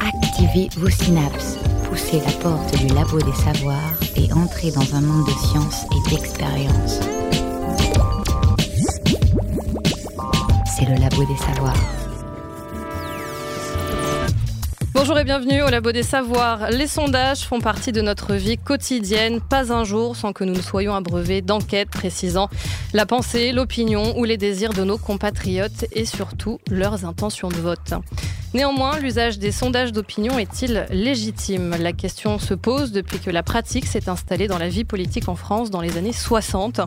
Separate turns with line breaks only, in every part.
Activez vos synapses, poussez la porte du labo des savoirs et entrez dans un monde de science et d'expérience. C'est le labo des savoirs.
Bonjour et bienvenue au Labo des Savoirs. Les sondages font partie de notre vie quotidienne, pas un jour sans que nous ne soyons abreuvés d'enquêtes précisant la pensée, l'opinion ou les désirs de nos compatriotes et surtout leurs intentions de vote. Néanmoins, l'usage des sondages d'opinion est-il légitime? La question se pose depuis que la pratique s'est installée dans la vie politique en France dans les années 60.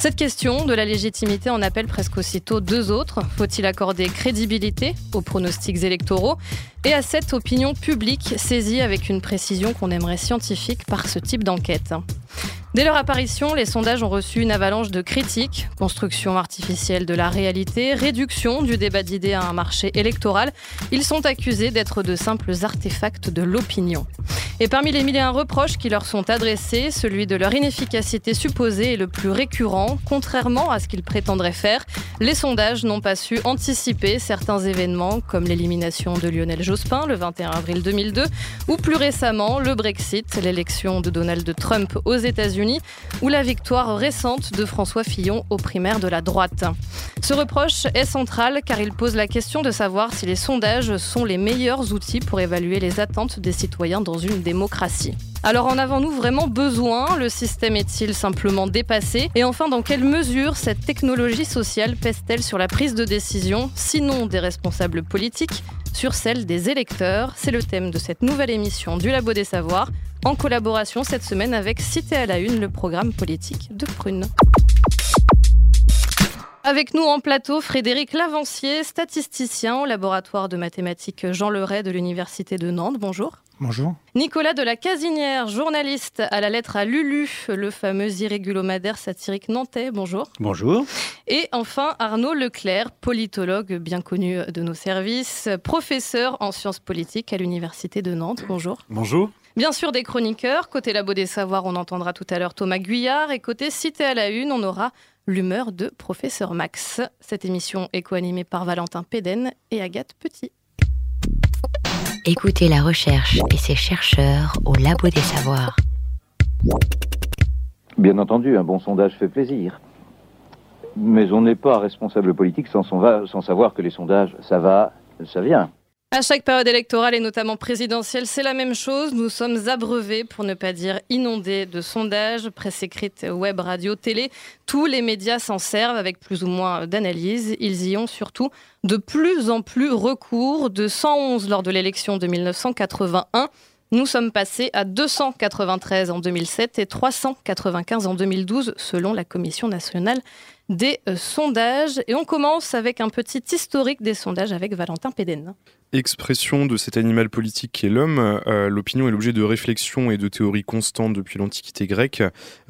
Cette question de la légitimité en appelle presque aussitôt deux autres. Faut-il accorder crédibilité aux pronostics électoraux et à cette opinion publique saisie avec une précision qu'on aimerait scientifique par ce type d'enquête? Dès leur apparition, les sondages ont reçu une avalanche de critiques, construction artificielle de la réalité, réduction du débat d'idées à un marché électoral. Ils sont accusés d'être de simples artefacts de l'opinion. Et parmi les mille et un reproches qui leur sont adressés, celui de leur inefficacité supposée est le plus récurrent. Contrairement à ce qu'ils prétendraient faire, les sondages n'ont pas su anticiper certains événements comme l'élimination de Lionel Jospin le 21 avril 2002 ou plus récemment le Brexit, l'élection de Donald Trump aux États-Unis ou la victoire récente de François Fillon aux primaires de la droite. Ce reproche est central car il pose la question de savoir si les sondages sont les meilleurs outils pour évaluer les attentes des citoyens dans une démocratie. Alors en avons-nous vraiment besoin? Le système est-il simplement dépassé? Et enfin, dans quelle mesure cette technologie sociale pèse-t-elle sur la prise de décision, sinon des responsables politiques, sur celle des électeurs. C'est le thème de cette nouvelle émission du Labo des Savoirs, en collaboration cette semaine avec Cité à la Une, le programme politique de Prune. Avec nous en plateau, Frédéric Lavancier, statisticien au laboratoire de mathématiques Jean Leray de l'Université de Nantes. Bonjour.
Bonjour.
Nicolas de la Casinière, journaliste à la lettre à Lulu, le fameux irrégulomadaire satirique nantais. Bonjour.
Bonjour.
Et enfin Arnaud Leclerc, politologue bien connu de nos services, professeur en sciences politiques à l'Université de Nantes. Bonjour.
Bonjour.
Bien sûr des chroniqueurs. Côté Labo des Savoirs, on entendra tout à l'heure Thomas Guyard. Et côté Cité à la Une, on aura l'humeur de Professeur Max. Cette émission est co-animée par Valentin Péden et Agathe Petit.
Écoutez la recherche et ses chercheurs au Labo des Savoirs.
Bien entendu, un bon sondage fait plaisir. Mais on n'est pas responsable politique sans, sans savoir que les sondages, ça va, ça vient.
À chaque période électorale et notamment présidentielle, c'est la même chose. Nous sommes abreuvés, pour ne pas dire inondés, de sondages, presse écrite, web, radio, télé. Tous les médias s'en servent avec plus ou moins d'analyse. Ils y ont surtout de plus en plus recours. De 111 lors de l'élection de 1981, nous sommes passés à 293 en 2007 et 395 en 2012, selon la Commission nationale des sondages. Et on commence avec un petit historique des sondages avec Valentin Péden
expression de cet animal politique qui est l'homme, euh, l'opinion est l'objet de réflexions et de théories constantes depuis l'Antiquité grecque.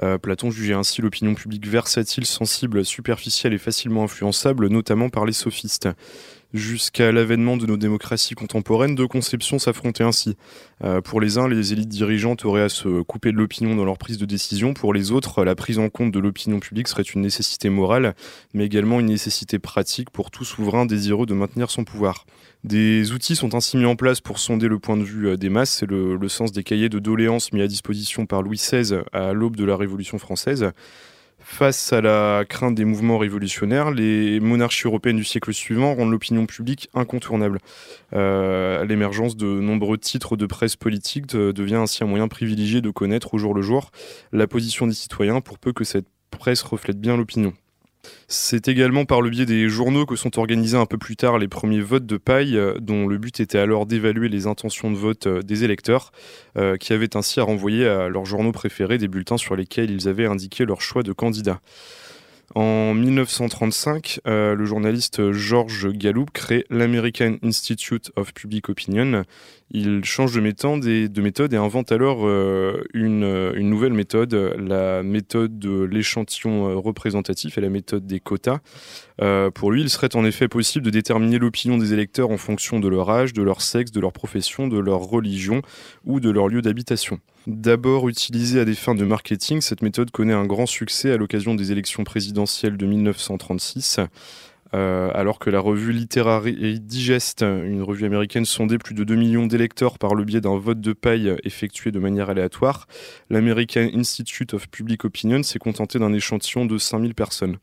Euh, Platon jugeait ainsi l'opinion publique versatile, sensible, superficielle et facilement influençable, notamment par les sophistes. Jusqu'à l'avènement de nos démocraties contemporaines, deux conceptions s'affrontaient ainsi. Euh, pour les uns, les élites dirigeantes auraient à se couper de l'opinion dans leur prise de décision. Pour les autres, la prise en compte de l'opinion publique serait une nécessité morale, mais également une nécessité pratique pour tout souverain désireux de maintenir son pouvoir. Des outils sont ainsi mis en place pour sonder le point de vue euh, des masses. C'est le, le sens des cahiers de doléances mis à disposition par Louis XVI à l'aube de la Révolution française. Face à la crainte des mouvements révolutionnaires, les monarchies européennes du siècle suivant rendent l'opinion publique incontournable. Euh, l'émergence de nombreux titres de presse politique devient ainsi un moyen privilégié de connaître au jour le jour la position des citoyens pour peu que cette presse reflète bien l'opinion. C'est également par le biais des journaux que sont organisés un peu plus tard les premiers votes de paille, euh, dont le but était alors d'évaluer les intentions de vote euh, des électeurs, euh, qui avaient ainsi à renvoyer à leurs journaux préférés des bulletins sur lesquels ils avaient indiqué leur choix de candidat. En 1935, euh, le journaliste George Gallup crée l'American Institute of Public Opinion. Il change de méthode et, invente alors euh, une, une, nouvelle méthode, la méthode de l'échantillon euh, représentatif et la méthode des quotas. pour lui, il serait en effet possible de déterminer l'opinion des électeurs en fonction de leur âge, de leur sexe, de leur profession, de leur religion ou de leur lieu d'habitation. D'abord utilisée à des fins de marketing, cette méthode connaît un grand succès à l'occasion des élections présidentielles de 1936. Alors que la revue Literary Digest, une revue américaine, sondait plus de 2 millions d'électeurs par le biais d'un vote de paille effectué de manière aléatoire. L'American Institute of Public Opinion s'est contenté d'un échantillon de 5000 personnes.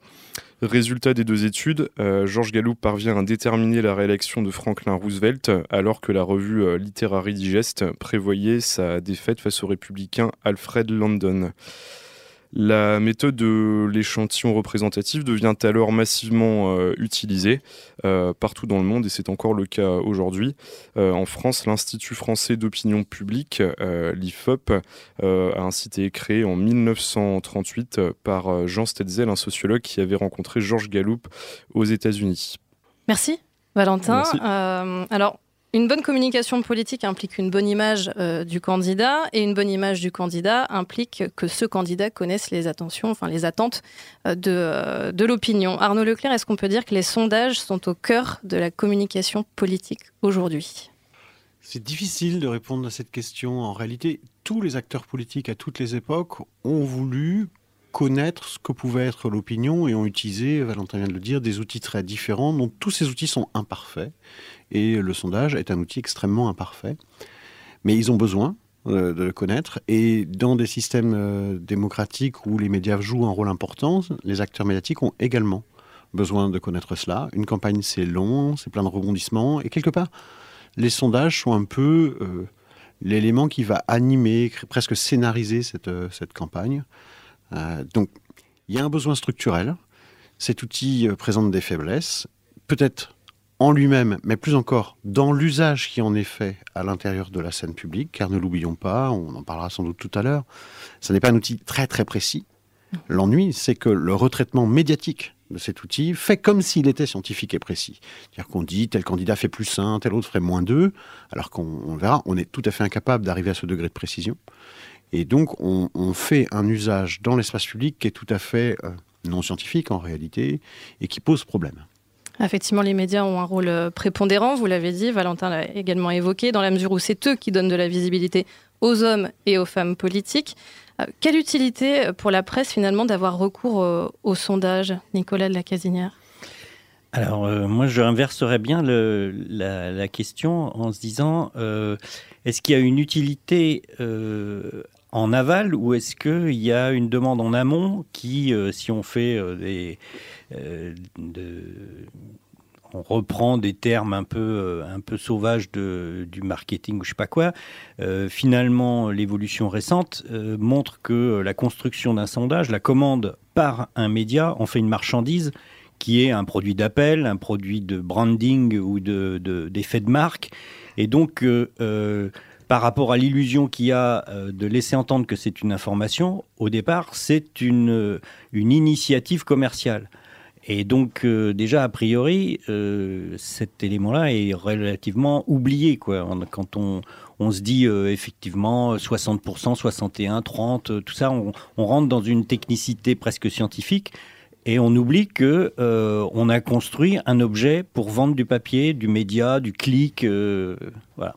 Résultat des deux études, euh, George Gallup parvient à déterminer la réélection de Franklin Roosevelt alors que la revue euh, Literary Digest prévoyait sa défaite face au républicain Alfred Landon. La méthode de l'échantillon représentatif devient alors massivement euh, utilisée euh, partout dans le monde et c'est encore le cas aujourd'hui. Euh, en France, l'Institut français d'opinion publique, l'IFOP, a ainsi été créé en 1938 par Jean Stetzel, un sociologue qui avait rencontré Georges Gallup aux États-Unis.
Merci. Valentin. alors, une bonne communication politique implique une bonne image euh, du candidat et une bonne image du candidat implique que ce candidat connaisse les attentions, enfin les attentes euh, de, euh, de l'opinion. Arnaud Leclerc, est-ce qu'on peut dire que les sondages sont au cœur de la communication politique aujourd'hui?
C'est difficile de répondre à cette question. En réalité, tous les acteurs politiques à toutes les époques ont voulu connaître ce que pouvait être l'opinion et ont utilisé, Valentin vient de le dire, des outils très différents dont tous ces outils sont imparfaits et le sondage est un outil extrêmement imparfait. Mais ils ont besoin euh, de le connaître. Et dans des systèmes euh, démocratiques où les médias jouent un rôle important, les acteurs médiatiques ont également besoin de connaître cela. Une campagne, c'est long, c'est plein de rebondissements. Et quelque part, les sondages sont un peu euh, l'élément qui va animer, presque scénariser cette, cette campagne. Donc, il y a un besoin structurel. Cet outil présente des faiblesses. Peut-être en lui-même, mais plus encore dans l'usage qui en est fait à l'intérieur de la scène publique, car ne l'oublions pas, on en parlera sans doute tout à l'heure, ce n'est pas un outil très très précis. L'ennui, c'est que le retraitement médiatique de cet outil fait comme s'il était scientifique et précis. C'est-à-dire qu'on dit tel candidat fait plus 1, tel autre ferait moins 2, alors qu'on verra, on est tout à fait incapable d'arriver à ce degré de précision. Et donc, on, fait un usage dans l'espace public qui est tout à fait euh, non scientifique en réalité et qui pose problème.
Effectivement, les médias ont un rôle euh, prépondérant, vous l'avez dit, Valentin l'a également évoqué, dans la mesure où c'est eux qui donnent de la visibilité aux hommes et aux femmes politiques. Euh, quelle utilité pour la presse finalement d'avoir recours au sondage, Nicolas de la Casinière?
Alors moi je inverserais bien la, question en se disant est-ce qu'il y a une utilité en aval ou est-ce qu'il y a une demande en amont qui, si on fait des, euh, de, on reprend des termes un peu, euh, un peu sauvages de, du marketing ou je sais pas quoi. Euh, finalement, l'évolution récente montre que la construction d'un sondage, la commande par un média, en fait une marchandise qui est un produit d'appel, un produit de branding ou d'effet de, d'effet de, marque. Et donc, par rapport à l'illusion qu'il y a de laisser entendre que c'est une information, au départ, c'est une, une initiative commerciale. Et donc, euh, déjà, a priori, euh, cet élément-là est relativement oublié. Quoi. quand on, on se dit euh, effectivement 60%, 61, 30, tout ça, on, on, rentre dans une technicité presque scientifique et on oublie que on a construit un objet pour vendre du papier, du média, du clic. voilà.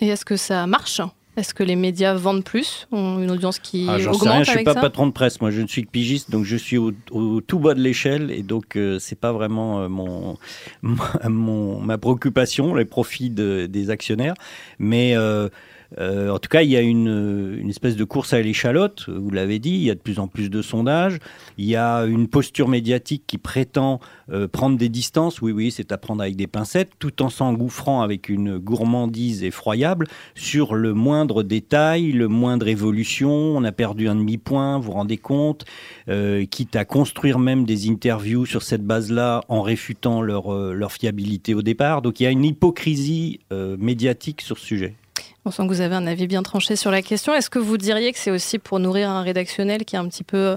Et est-ce que ça marche? Est-ce que les médias vendent plus? Ont une audience qui ah, augmente sais rien,
Je
ne
suis pas patron de presse, moi je ne suis que pigiste, donc je suis au, tout bas de l'échelle et donc euh, c'est pas vraiment euh, mon, mon, ma préoccupation, les profits des actionnaires. Mais euh, en tout cas, il y a une, une espèce de course à l'échalote, vous l'avez dit, il y a de plus en plus de sondages, il y a une posture médiatique qui prétend euh, prendre des distances, oui, oui, c'est à prendre avec des pincettes, tout en s'engouffrant avec une gourmandise effroyable sur le moindre détail, le moindre évolution, on a perdu un demi-point, vous vous rendez compte, euh, quitte à construire même des interviews sur cette base-là en réfutant leur fiabilité au départ. Donc il y a une hypocrisie médiatique sur ce sujet.
On sent que vous avez un avis bien tranché sur la question. Est-ce que vous diriez que c'est aussi pour nourrir un rédactionnel qui est un petit peu,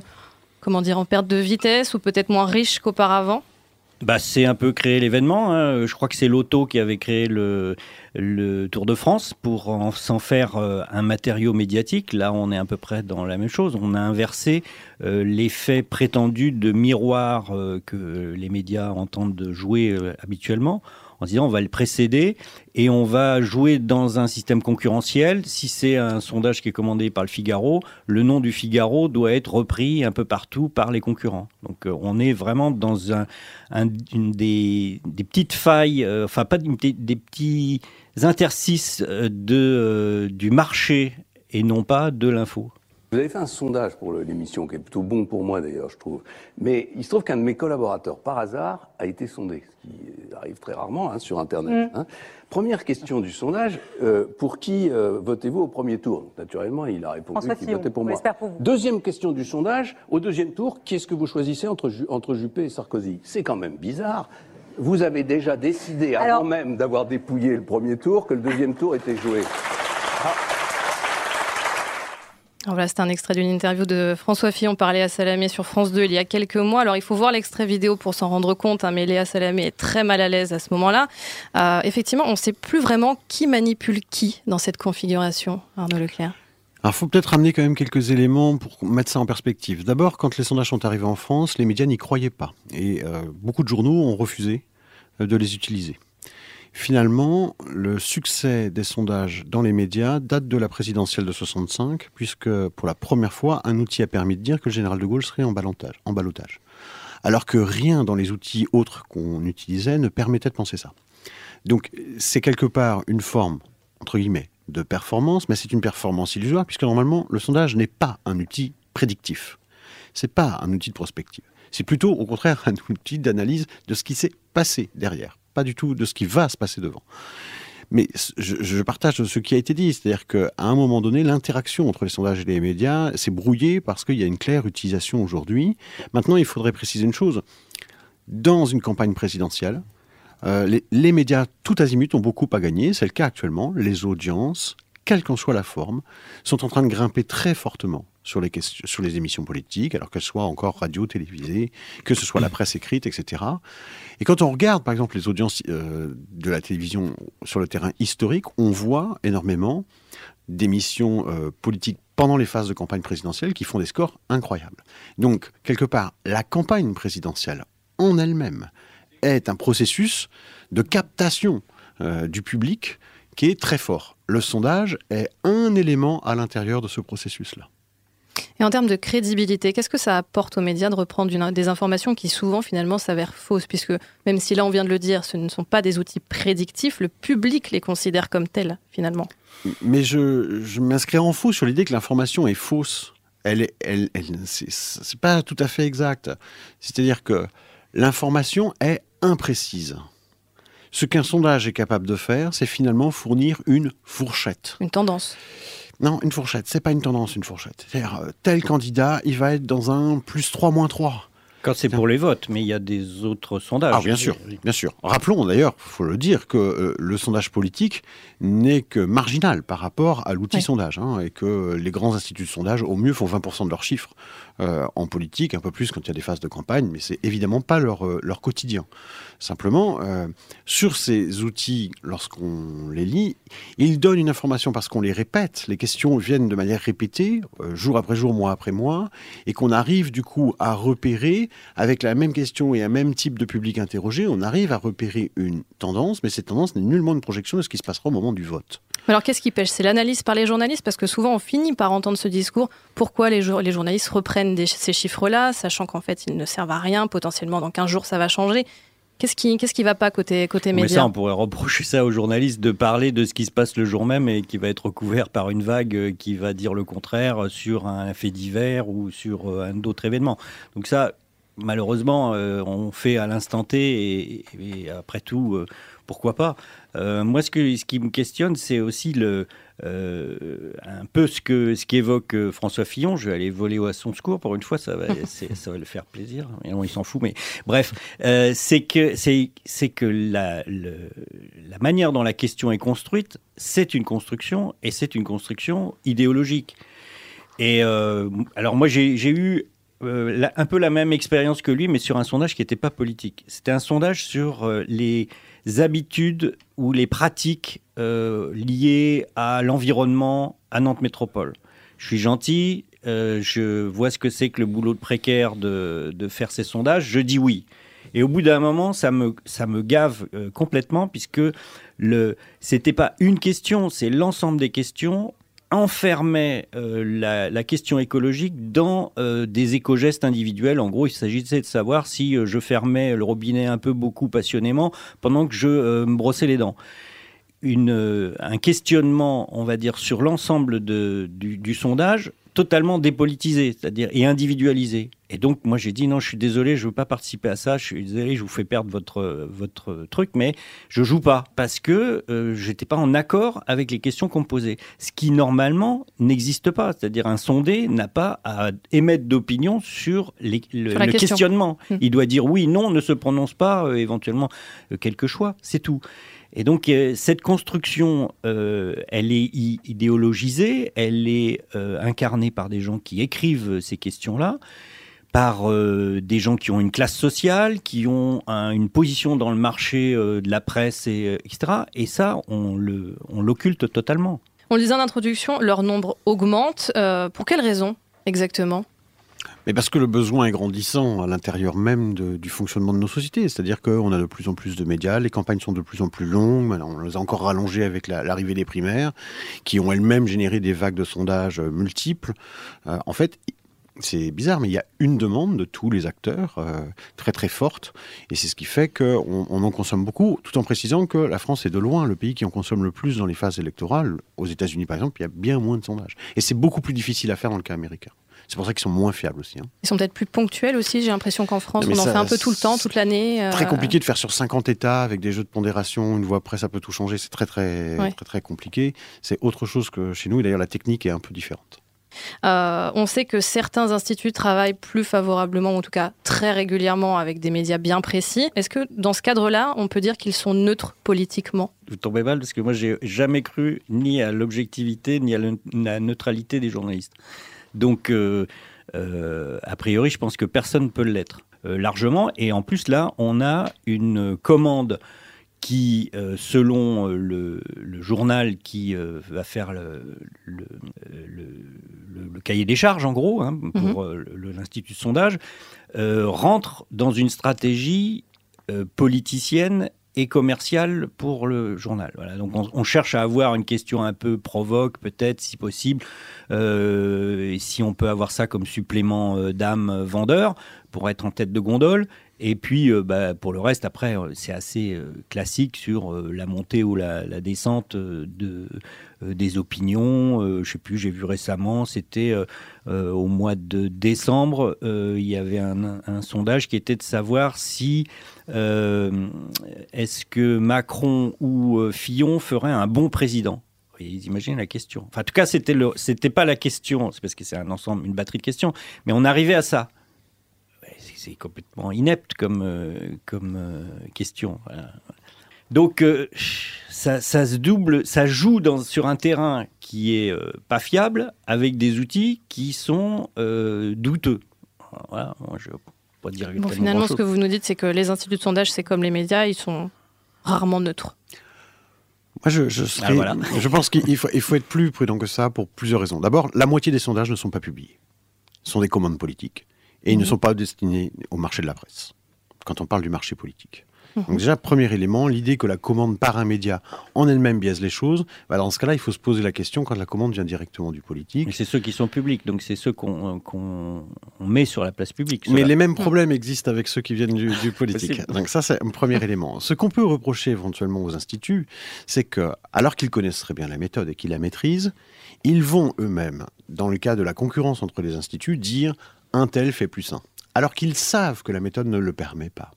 comment dire, en perte de vitesse ou peut-être moins riche qu'auparavant?
Bah, c'est un peu créer l'événement. Hein. Je crois que c'est l'auto qui avait créé le, Tour de France pour s'en faire euh, un matériau médiatique. Là, on est à peu près dans la même chose. On a inversé euh, l'effet prétendu de miroir euh, que les médias entendent jouer habituellement en disant on va le précéder et on va jouer dans un système concurrentiel. Si c'est un sondage qui est commandé par le Figaro, le nom du Figaro doit être repris un peu partout par les concurrents. Donc euh, on est vraiment dans un, une des, petites failles, euh, enfin pas des, petits interstices de, du marché et non pas de l'info.
Vous avez fait un sondage pour l'émission, qui est plutôt bon pour moi d'ailleurs, je trouve. Mais il se trouve qu'un de mes collaborateurs, par hasard, a été sondé, ce qui arrive très rarement hein, sur Internet. Mm. Hein. Première question du sondage, euh, pour qui euh, votez-vous au premier tour? Naturellement, il a répondu qu'il votait pour moi. Deuxième question du sondage, au deuxième tour, qui est-ce que vous choisissez entre, entre Juppé et Sarkozy? C'est quand même bizarre. Vous avez déjà décidé, avant même d'avoir dépouillé le premier tour, que le deuxième tour était joué. Ah.
Voilà, c'est un extrait d'une interview de François Fillon par Léa Salamé sur France 2 il y a quelques mois. Alors il faut voir l'extrait vidéo pour s'en rendre compte, hein, mais Léa Salamé est très mal à l'aise à ce moment-là. Euh, effectivement, on ne sait plus vraiment qui manipule qui dans cette configuration, Arnaud Leclerc.
Alors, faut peut-être ramener quand même quelques éléments pour mettre ça en perspective. D'abord, quand les sondages sont arrivés en France, les médias n'y croyaient pas. Et euh, beaucoup de journaux ont refusé euh, de les utiliser. Finalement, le succès des sondages dans les médias date de la présidentielle de 65, puisque pour la première fois, un outil a permis de dire que le général de Gaulle serait en balotage. Alors que rien dans les outils autres qu'on utilisait ne permettait de penser ça. Donc c'est quelque part une forme, entre guillemets, de performance, mais c'est une performance illusoire, puisque normalement, le sondage n'est pas un outil prédictif. C'est pas un outil de prospective. C'est plutôt, au contraire, un outil d'analyse de ce qui s'est passé derrière pas du tout de ce qui va se passer devant. Mais je, partage ce qui a été dit, c'est-à-dire qu'à un moment donné, l'interaction entre les sondages et les médias s'est brouillée parce qu'il y a une claire utilisation aujourd'hui. Maintenant, il faudrait préciser une chose. Dans une campagne présidentielle, euh, les, les, médias tout azimut ont beaucoup à gagner. C'est le cas actuellement. Les audiences, quelle qu'en soit la forme, sont en train de grimper très fortement sur les, émissions politiques, alors qu'elles soient encore radio, télévisées, que ce soit la presse écrite, etc. Et quand on regarde, par exemple, les audiences euh, de la télévision sur le terrain historique, on voit énormément d'émissions euh, politiques pendant les phases de campagne présidentielle qui font des scores incroyables. Donc, quelque part, la campagne présidentielle en elle-même est un processus de captation euh, du public qui est très fort. Le sondage est un élément à l'intérieur de ce processus-là.
Et en termes de crédibilité, qu'est-ce que ça apporte aux médias de reprendre des informations qui souvent finalement s'avèrent fausses Puisque même si là on vient de le dire, ce ne sont pas des outils prédictifs, le public les considère comme tels finalement.
Mais je, je m'inscris en faux sur l'idée que l'information est fausse. Elle est, elle, elle c'est pas tout à fait exact. C'est-à-dire que l'information est imprécise. Ce qu'un sondage est capable de faire, c'est finalement fournir une fourchette.
Une tendance.
Non, une fourchette. C'est pas une tendance, une fourchette. C'est-à-dire, euh, tel candidat, il va être dans un plus 3, moins 3.
Quand c'est pour les votes, mais il y a des autres sondages.
Ah, bien sûr, bien sûr. Rappelons d'ailleurs, il faut le dire, que euh, le sondage politique n'est que marginal par rapport à l'outil sondage, hein, et que les grands instituts de sondage, au mieux, font 20% de leurs chiffres euh, en politique, un peu plus quand il y a des phases de campagne, mais c'est évidemment pas leur, euh, leur quotidien. Simplement, euh, sur ces outils, lorsqu'on les lit, ils donnent une information parce qu'on les répète, les questions viennent de manière répétée, jour après jour, mois après mois, et qu'on arrive du coup à repérer, avec la même question et un même type de public interrogé, on arrive à repérer une tendance, mais cette tendance n'est nullement une projection de ce qui se passera au moment du vote.
Alors qu'est-ce qui pêche? C'est l'analyse par les journalistes parce que souvent on finit par entendre ce discours. Pourquoi les, les journalistes reprennent ces chiffres-là, sachant qu'en fait ils ne servent à rien, potentiellement dans 15 jours ça va changer Qu'est-ce qui qu'est-ce qui va pas côté côté médias?
Mais ça, on pourrait reprocher ça aux journalistes de parler de ce qui se passe le jour même et qui va être couvert par une vague euh, qui va dire le contraire sur un fait divers ou sur euh, un autre événement. Donc ça, malheureusement, euh, on fait à l'instant T et, après tout, pourquoi pas. moi, ce, que, ce qui me questionne, c'est aussi le, euh, un peu ce que ce qu'évoque euh, François Fillon. Je vais aller voler à son secours pour une fois, ça va, ça va le faire plaisir. Mais non, il s'en fout. Mais bref, euh, c'est que c'est que la la manière dont la question est construite, c'est une construction et c'est une construction idéologique. Et alors moi j'ai eu un peu la même expérience que lui, mais sur un sondage qui n'était pas politique. C'était un sondage sur les habitudes ou les pratiques euh, liées à l'environnement à Nantes Métropole. Je suis gentil, euh, je vois ce que c'est que le boulot de précaire de, faire ces sondages, je dis oui. Et au bout d'un moment, ça me, ça me gave euh, complètement, puisque le, c'était pas une question, c'est l'ensemble des questions enfermait euh, la, question écologique dans euh, des éco-gestes individuels. En gros, il s'agissait de savoir si je fermais le robinet un peu beaucoup passionnément pendant que je me brossais les dents. Un questionnement, on va dire, sur l'ensemble du sondage totalement dépolitisé, c'est-à-dire et individualisé. Et donc moi j'ai dit non, je suis désolé, je veux pas participer à ça, je suis désolé, je vous fais perdre votre votre truc, mais je joue pas parce que euh, j'étais pas en accord avec les questions qu'on me posait, ce qui normalement n'existe pas, c'est-à-dire un sondé n'a pas à émettre d'opinion sur, le, questionnement. Hum. Il doit dire oui, non, ne se prononce pas, euh, éventuellement euh, quelque choix, c'est tout. Et donc euh, cette construction, euh, elle est idéologisée, elle est euh, incarnée par des gens qui écrivent ces questions-là, par des gens qui ont une classe sociale, qui ont une position dans le marché de la presse, et, etc. Et ça, on l'occulte totalement.
On le disait en introduction, leur nombre augmente. pour quelles raisons exactement?
Mais parce que le besoin est grandissant à l'intérieur même du fonctionnement de nos sociétés. C'est-à-dire qu'on a de plus en plus de médias, les campagnes sont de plus en plus longues, on les a encore rallongées avec l'arrivée des primaires, qui ont elles-mêmes généré des vagues de sondages euh, multiples. Euh, en fait, c'est bizarre, mais il y a une demande de tous les acteurs euh, très très forte, et c'est ce qui fait qu'on on en consomme beaucoup, tout en précisant que la France est de loin le pays qui en consomme le plus dans les phases électorales. Aux États-Unis, par exemple, il y a bien moins de sondages, et c'est beaucoup plus difficile à faire dans le cas américain. C'est pour ça qu'ils sont moins fiables aussi. Hein.
Ils sont peut-être plus ponctuels aussi. J'ai l'impression qu'en France, on en fait un peu tout le temps, toute l'année.
Euh. Très compliqué de faire sur 50 États avec des jeux de pondération. Une voix près, ça peut tout changer. C'est très, très, très, très compliqué. C'est autre chose que chez nous. Et d'ailleurs, la technique est un peu différente.
Euh, on sait que certains instituts travaillent plus favorablement, en tout cas très régulièrement, avec des médias bien précis. Est-ce que dans ce cadre-là, on peut dire qu'ils sont neutres politiquement?
Vous tombez mal parce que moi, j'ai jamais cru ni à l'objectivité ni à la neutralité des journalistes. Donc, euh, euh, a priori, je pense que personne ne peut l'être euh, largement. Et en plus, là, on a une commande qui, selon le, journal qui va faire le, cahier des charges, en gros, hein, pour mhm. l'Institut de sondage, rentre dans une stratégie politicienne et commercial pour le journal. Donc on, cherche à avoir une question un peu provoque, peut-être, si possible, euh, si on peut avoir ça comme supplément euh, d'âme vendeur pour être en tête de gondole. Et puis, euh, bah, pour le reste, après, c'est assez classique sur la montée ou la, descente de, des opinions. je sais plus, j'ai vu récemment, c'était au mois de décembre, il y avait un, sondage qui était de savoir si euh, est-ce que Macron ou euh, Fillon feraient un bon président ils imaginent la question. Enfin, en tout cas, c'était le, c'était pas la question, c'est parce que c'est un ensemble, une batterie de questions, mais on arrivait à ça. C'est complètement inepte comme, euh, comme question. Donc, ça, ça, se double, ça joue dans, sur un terrain qui est pas fiable, avec des outils qui sont douteux. Voilà, moi, je
Bon, finalement, ce que vous nous dites, c'est que les instituts de sondage, c'est comme les médias, ils sont rarement neutres.
Moi, je, je, ah, je pense qu'il faut, il faut être plus prudent que ça pour plusieurs raisons. D'abord, la moitié des sondages ne sont pas publiés. Ce sont des commandes politiques. Et ils ne mhm. sont pas destinés au marché de la presse, quand on parle du marché politique. Mhm. Donc déjà, premier élément, l'idée que la commande par un média en elle-même biaise les choses, bah, dans ce cas-là, il faut se poser la question quand la commande vient directement du politique.
C'est ceux qui sont publics, donc c'est ceux qu'on met sur la place publique.
Mais les mêmes problèmes existent avec ceux qui viennent du, politique. donc ça, c'est un premier élément. Ce qu'on peut reprocher éventuellement aux instituts, c'est que, alors qu'ils connaissent très bien la méthode et qu'ils la maîtrisent, ils vont eux-mêmes, dans le cas de la concurrence entre les instituts, dire un tel fait plus un alors qu'ils savent que la méthode ne le permet pas.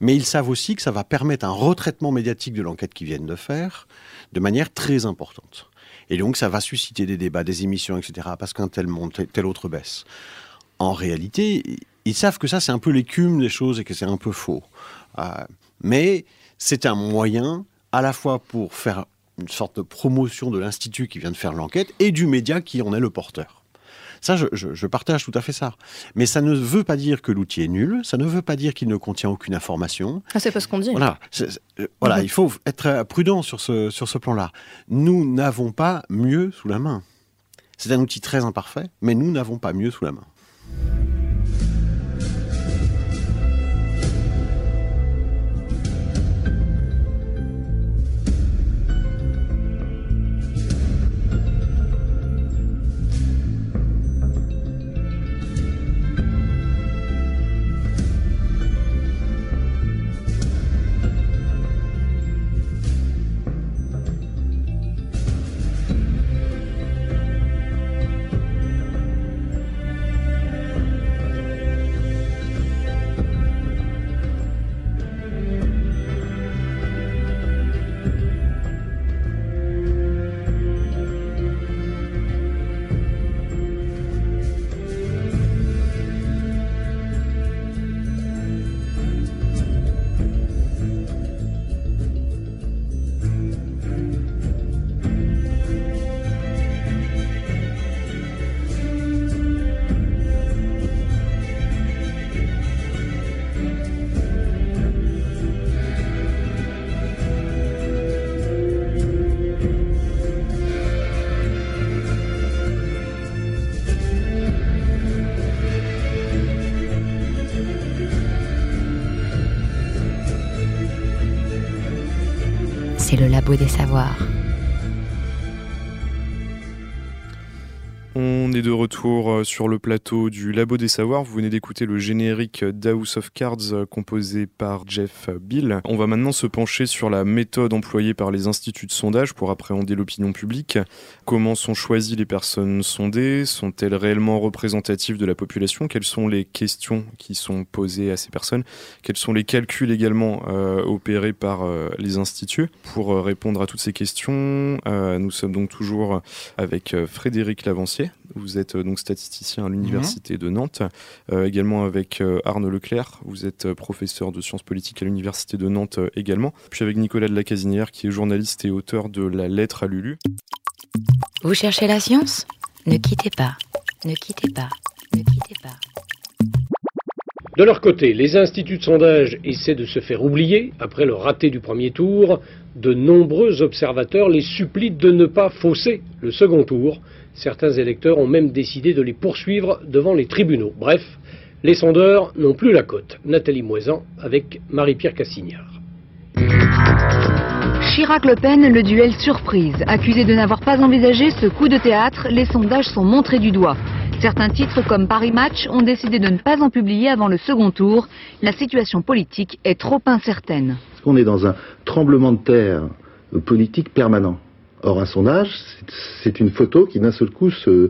Mais ils savent aussi que ça va permettre un retraitement médiatique de l'enquête qu'ils viennent de faire de manière très importante. Et donc ça va susciter des débats, des émissions, etc. parce qu'un tel monte, tel autre baisse. En réalité, ils savent que ça c'est un peu l'écume des choses et que c'est un peu faux. Euh, mais c'est un moyen à la fois pour faire une sorte de promotion de l'institut qui vient de faire l'enquête et du média qui en est le porteur. Ça, je, partage tout à fait ça. Mais ça ne veut pas dire que l'outil est nul, ça ne veut pas dire qu'il ne contient aucune information.
Ah, c'est pas ce qu'on dit.
Voilà, euh, voilà mhm. il faut être prudent sur ce, sur ce plan-là. Nous n'avons pas mieux sous la main. C'est un outil très imparfait, mais nous n'avons pas mieux sous la main.
Le labo des savoirs.
On est de retour euh, sur le plateau du Labo des Savoirs. Vous venez d'écouter le générique d'House of Cards euh, composé par Jeff Bill. On va maintenant se pencher sur la méthode employée par les instituts de sondage pour appréhender l'opinion publique. Comment sont choisies les personnes sondées? Sont-elles réellement représentatives de la population? Quelles sont les questions qui sont posées à ces personnes? Quels sont les calculs également euh, opérés par les instituts? Pour répondre à toutes ces questions, nous sommes donc toujours avec Frédéric Lavancier vous êtes euh, donc statisticien à l'Université de Nantes, euh, également avec euh, Arnaud Leclerc. Vous êtes professeur de sciences politiques à l'Université de Nantes également. Puis avec Nicolas de la Casinière, qui est journaliste et auteur de La lettre à Lulu.
Vous cherchez la science? Ne quittez pas. Ne quittez pas. Ne quittez pas.
De leur côté, les instituts de sondage essaient de se faire oublier après le raté du premier tour. De nombreux observateurs les supplient de ne pas fausser le second tour Certains électeurs ont même décidé de les poursuivre devant les tribunaux. Bref, les sondeurs n'ont plus la cote. Nathalie Moisan avec Marie-Pierre Cassignard.
Chirac-Le Pen, le duel surprise. Accusé de n'avoir pas envisagé ce coup de théâtre, les sondages sont montrés du doigt. Certains titres comme Paris Match ont décidé de ne pas en publier avant le second tour. La situation politique est trop incertaine.
On est dans un tremblement de terre politique permanent? Or, un sondage, c'est une photo qui d'un seul coup se,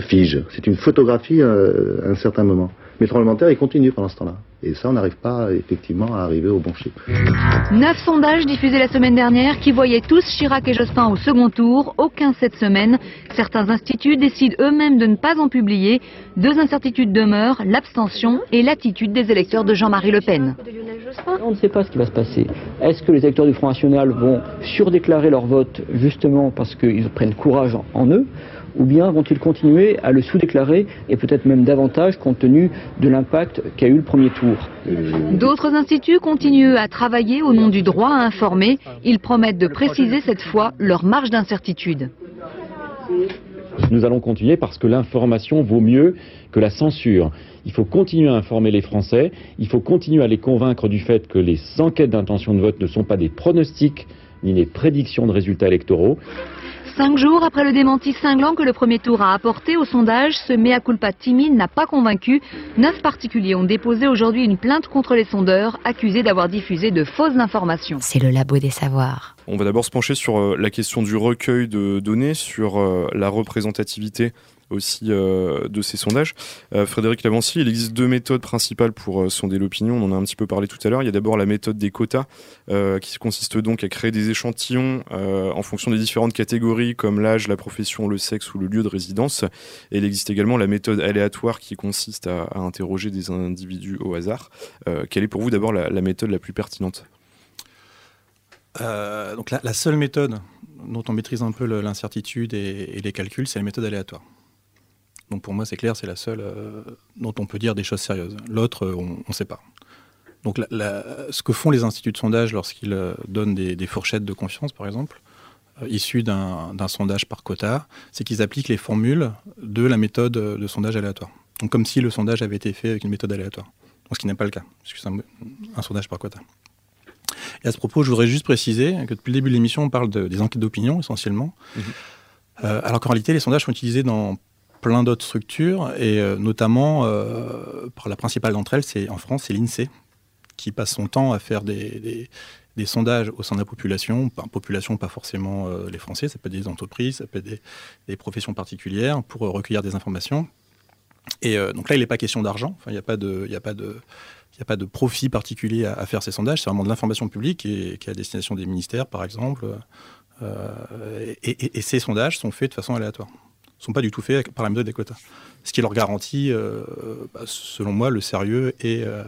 fige. C'est une photographie euh, à un certain moment. Mais le tremblement de il continue pendant ce temps-là. Et ça, on n'arrive pas effectivement à arriver au bon chiffre.
Neuf sondages diffusés la semaine dernière qui voyaient tous Chirac et Jospin au second tour, aucun cette semaine. Certains instituts décident eux-mêmes de ne pas en publier. Deux incertitudes demeurent, l'abstention et l'attitude des électeurs de Jean-Marie Le Pen.
On ne sait pas ce qui va se passer. Est-ce que les électeurs du Front National vont surdéclarer leur vote justement parce qu'ils prennent courage en eux? Ou bien vont-ils continuer à le sous-déclarer et peut-être même davantage compte tenu de l'impact qu'a eu le premier tour
D'autres instituts continuent à travailler au nom du droit à informer. Ils promettent de préciser cette fois leur marge d'incertitude.
Nous allons continuer parce que l'information vaut mieux que la censure. Il faut continuer à informer les Français, il faut continuer à les convaincre du fait que les enquêtes d'intention de vote ne sont pas des pronostics ni des prédictions de résultats électoraux.
Cinq jours après le démenti cinglant que le premier tour a apporté au sondage, ce mea culpa timide n'a pas convaincu. Neuf particuliers ont déposé aujourd'hui une plainte contre les sondeurs, accusés d'avoir diffusé de fausses informations.
C'est le labo des savoirs.
On va d'abord se pencher sur euh, la question du recueil de données, sur euh, la représentativité aussi euh, de ces sondages. Euh, Frédéric Lavancy, il existe deux méthodes principales pour euh, sonder l'opinion. On en a un petit peu parlé tout à l'heure. Il y a d'abord la méthode des quotas, qui consiste donc à créer des échantillons en fonction des différentes catégories comme l'âge, la profession, le sexe ou le lieu de résidence. Et il existe également la méthode aléatoire qui consiste à, interroger des individus au hasard. quelle est pour vous d'abord la, méthode la plus pertinente?
Donc la, seule méthode dont on maîtrise un peu l'incertitude et, et, les calculs, c'est la méthode aléatoire. Donc pour moi, c'est clair, c'est la seule euh, dont on peut dire des choses sérieuses. L'autre, euh, on ne sait pas. Donc ce que font les instituts de sondage lorsqu'ils euh, donnent des, fourchettes de confiance, par exemple, issues d'un sondage par quota, c'est qu'ils appliquent les formules de la méthode de sondage aléatoire. Donc comme si le sondage avait été fait avec une méthode aléatoire. Donc, ce qui n'est pas le cas, puisque c'est un, sondage par quota. Et à ce propos, je voudrais juste préciser que depuis le début de l'émission, on parle des enquêtes d'opinion essentiellement. Mmh. alors qu'en réalité, les sondages sont utilisés dans plein d'autres structures, et euh, notamment, euh, la principale d'entre elles, c'est en France, c'est l'INSEE, qui passe son temps à faire des, des, sondages au sein de la population, population pas forcément euh, les Français, ça peut être des entreprises, ça peut être des, professions particulières, pour recueillir des informations. Et donc là, il n'est pas question d'argent, il n'y a pas de... A pas de il n'y a pas de profit particulier à, faire ces sondages, c'est vraiment de l'information publique et, qui est à destination des ministères, par exemple. et, ces sondages sont faits de façon aléatoire sont pas du tout faits par la méthode des quotas. Ce qui leur garantit, euh, bah, selon moi, le sérieux et, euh,